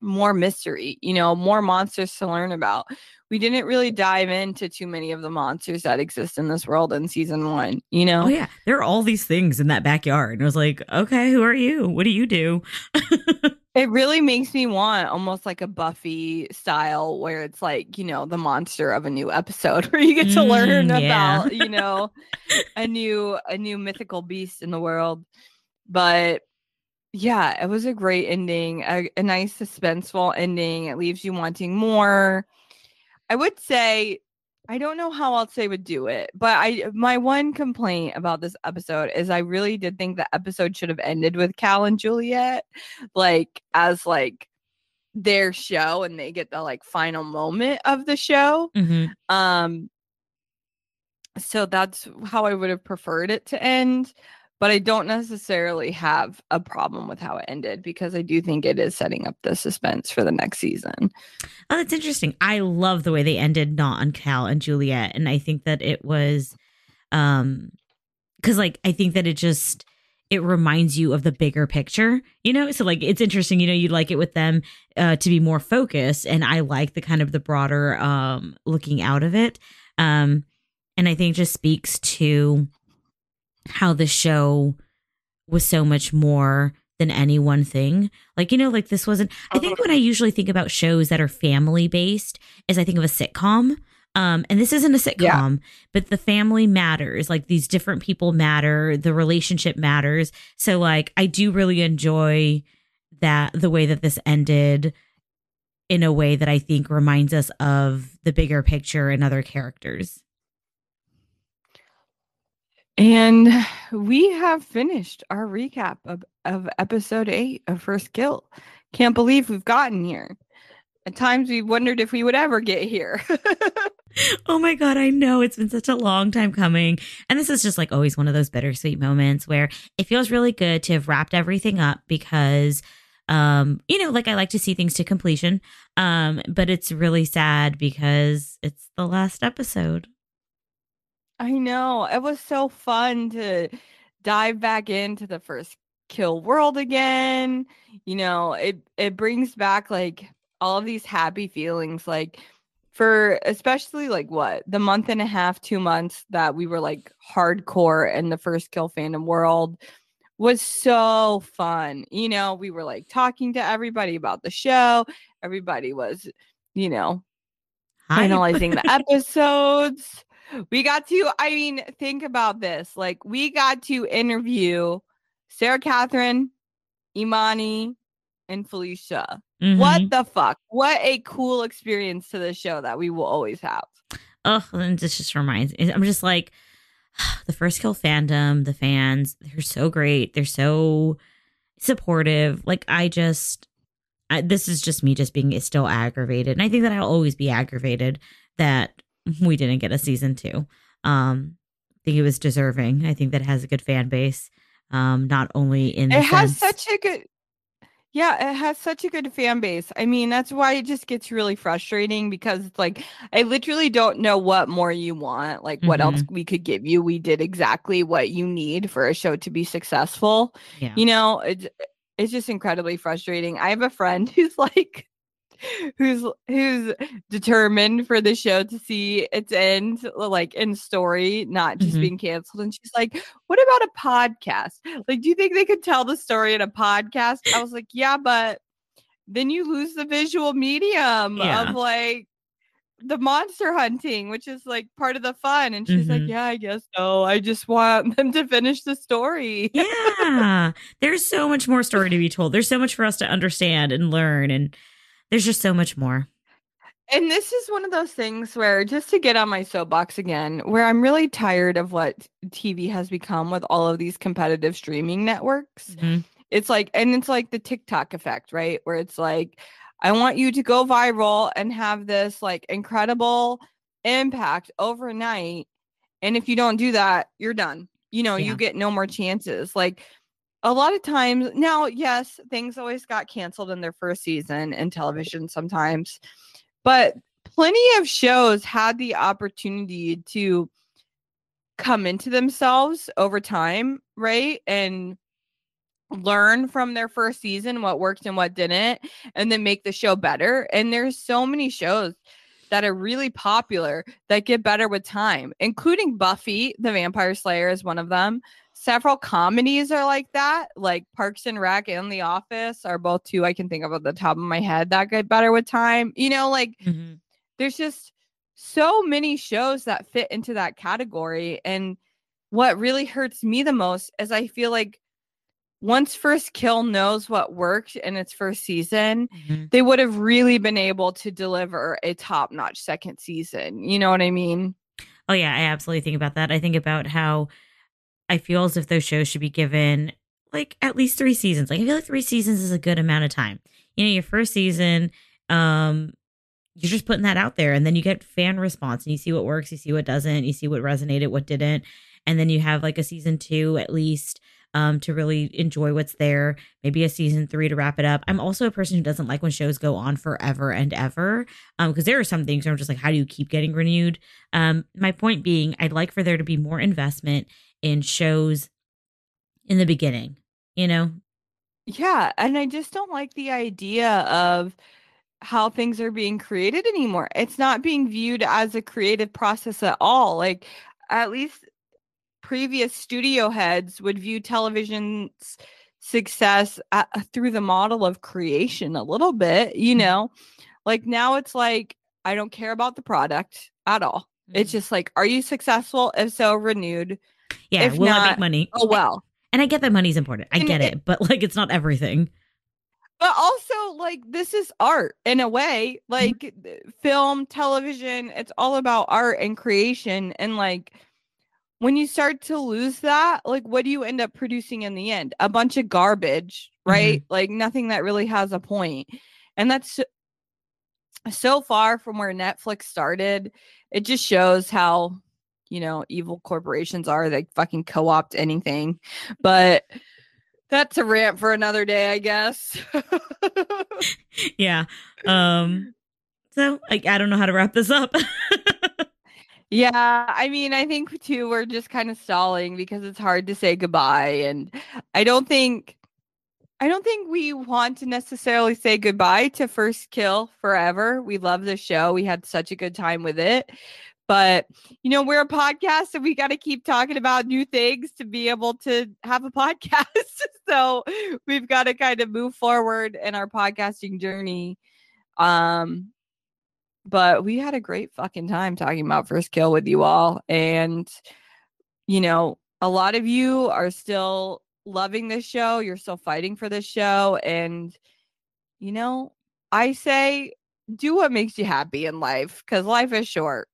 more mystery, you know, more monsters to learn about. We didn't really dive into too many of the monsters that exist in this world in season one, you know? Oh, yeah. There are all these things in that backyard. And I was like, okay, who are you? What do you do? it really makes me want almost like a Buffy style where it's like, you know, the monster of a new episode where you get to learn mm, yeah. about, you know, a new a new mythical beast in the world. But yeah, it was a great ending, a, a nice suspenseful ending. It leaves you wanting more. I would say I don't know how else they would do it, but I my one complaint about this episode is I really did think the episode should have ended with Cal and Juliet, like as like their show, and they get the like final moment of the show. Mm-hmm. Um, so that's how I would have preferred it to end but I don't necessarily have a problem with how it ended because I do think it is setting up the suspense for the next season. Oh, that's interesting. I love the way they ended not on Cal and Juliet. And I think that it was um because like I think that it just it reminds you of the bigger picture, you know? So like it's interesting, you know, you like it with them uh to be more focused. And I like the kind of the broader um looking out of it. Um and I think just speaks to how the show was so much more than any one thing. Like, you know, like this wasn't I think when I usually think about shows that are family based is I think of a sitcom. Um, and this isn't a sitcom, yeah. but the family matters. Like these different people matter, the relationship matters. So like I do really enjoy that the way that this ended in a way that I think reminds us of the bigger picture and other characters. And we have finished our recap of, of episode eight of First Kill. Can't believe we've gotten here. At times we wondered if we would ever get here. oh my God, I know. It's been such a long time coming. And this is just like always one of those bittersweet moments where it feels really good to have wrapped everything up because um you know like i like to see things to completion um but it's really sad because it's the last episode I know. It was so fun to dive back into the first kill world again. You know, it it brings back like all of these happy feelings like for especially like what the month and a half, two months that we were like hardcore in the first kill fandom world was so fun. You know, we were like talking to everybody about the show. Everybody was, you know, analyzing the episodes we got to, I mean, think about this. Like, we got to interview Sarah Catherine, Imani, and Felicia. Mm-hmm. What the fuck? What a cool experience to the show that we will always have. Oh, and this just reminds me. I'm just like, the first kill fandom, the fans, they're so great. They're so supportive. Like, I just, I, this is just me just being still aggravated. And I think that I'll always be aggravated that we didn't get a season two. Um, I think it was deserving. I think that has a good fan base. Um, not only in it has sense- such a good yeah, it has such a good fan base. I mean, that's why it just gets really frustrating because it's like I literally don't know what more you want. Like what mm-hmm. else we could give you. We did exactly what you need for a show to be successful. Yeah. You know, it's it's just incredibly frustrating. I have a friend who's like who's who's determined for the show to see its end like in story not just Mhm. being canceled and she's like what about a podcast like do you think they could tell the story in a podcast i was like yeah but then you lose the visual medium Yeah. of like the monster hunting which is like part of the fun and she's like Mhm. yeah i guess so i just want them to finish the story yeah. There's so much more story to be told. There's so much for us to understand and learn. And there's just so much more. And this is one of those things where, just to get on my soapbox again, where I'm really tired of what TV has become with all of these competitive streaming networks. Mhm. It's like, and it's like the TikTok effect, right? Where it's like, I want you to go viral and have this like incredible impact overnight. And if you don't do that, you're done. You know, Yeah. you get no more chances. Like, a lot of times now, yes, things always got canceled in their first season in television sometimes, but plenty of shows had the opportunity to come into themselves over time, right? And learn from their first season what worked and what didn't, and then make the show better. And there's so many shows that are really popular that get better with time, including Buffy the Vampire Slayer is one of them. Several comedies are like that, like Parks and Rec and The Office are both two I can think of at the top of my head that get better with time. You know, like Mhm. there's just so many shows that fit into that category. And what really hurts me the most is I feel like once First Kill knows what worked in its first season, Mhm. they would have really been able to deliver a top notch second season. You know what I mean? Oh yeah, I absolutely think about that. I think about how I feel as if those shows should be given like at least three seasons. Like I feel like three seasons is a good amount of time. You know, your first season, um, you're just putting that out there, and then you get fan response, and you see what works, you see what doesn't, you see what resonated, what didn't, and then you have like a season two at least um, to really enjoy what's there. Maybe a season three to wrap it up. I'm also a person who doesn't like when shows go on forever and ever, um, because there are some things where I'm just like, how do you keep getting renewed? Um, my point being, I'd like for there to be more investment in shows in the beginning. You know, Yeah. And I just don't like the idea of how things are being created anymore. It's not being viewed as a creative process at all. Like, at least previous studio heads would view television's success uh, through the model of creation a little bit, you Mhm. know? Like, now it's like, I don't care about the product at all. It's just like, are you successful? If so, renewed. Yeah, if will I not, make money? Oh, well. And I get that money's important. I And get it- it, but like it's not everything. but also like this is art in a way Mm-hmm. like film television it's all about art and creation and like when you start to lose that like what do you end up producing in the end a bunch of garbage Mm-hmm. right like nothing that really has a point. point and that's so- so far from where netflix started it just shows how you know evil corporations are they fucking co-opt anything but that's a rant for another day i guess yeah. Um. So I, I don't know how to wrap this up. Yeah, I mean, I think too, we're just kind of stalling because it's hard to say goodbye. And I don't think, I don't think we want to necessarily say goodbye to First Kill forever. We love the show. We had such a good time with it. But, you know, we're a podcast and we got to keep talking about new things to be able to have a podcast. so we've got to kind of move forward in our podcasting journey. Um, but we had a great fucking time talking about first kill with you all and you know a lot of you are still loving this show you're still fighting for this show and you know i say do what makes you happy in life because life is short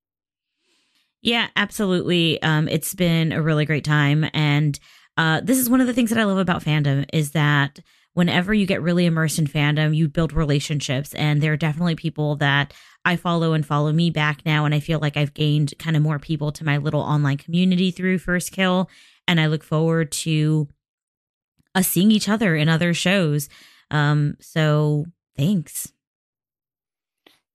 Yeah, absolutely. Um, it's been a really great time, and uh, this is one of the things that I love about fandom is that whenever you get really immersed in fandom, you build relationships, and there are definitely people that I follow and follow me back now, and I feel like I've gained kind of more people to my little online community through First Kill, and I look forward to us seeing each other in other shows. Um, so thanks.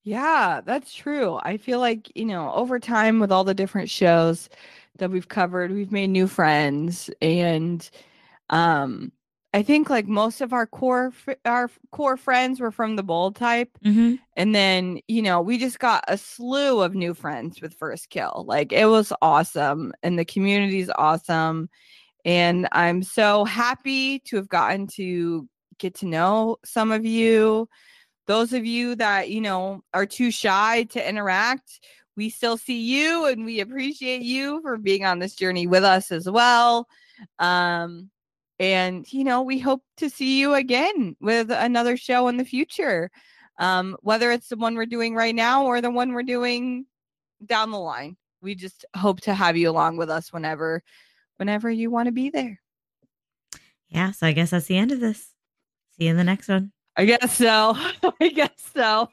Yeah, that's true. I feel like, you know, over time with all the different shows that we've covered, we've made new friends and um I think like most of our core our core friends were from the bold type, Mm-hmm. and then you know we just got a slew of new friends with First Kill. Like it was awesome, and the community's awesome, and I'm so happy to have gotten to get to know some of you. Those of you that you know are too shy to interact, we still see you, and we appreciate you for being on this journey with us as well. Um, and you know we hope to see you again with another show in the future um whether it's the one we're doing right now or the one we're doing down the line we just hope to have you along with us whenever whenever you want to be there Yeah. So I guess that's the end of this. See you in the next one. I guess so i guess so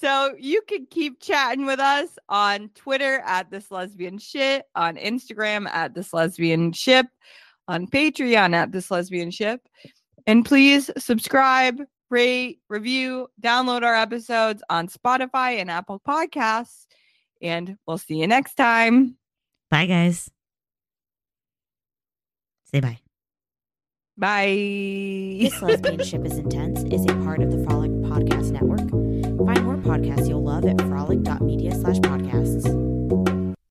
so you can keep chatting with us on twitter at this lesbian ship on instagram at this lesbian ship on Patreon at This Lesbian Ship. And please subscribe, rate, review, download our episodes on Spotify and Apple Podcasts. And we'll see you next time. Bye, guys. Say bye. Bye. This Lesbian Ship is Intense is a part of the Frolic Podcast Network. Find more podcasts you'll love at frolic.media slash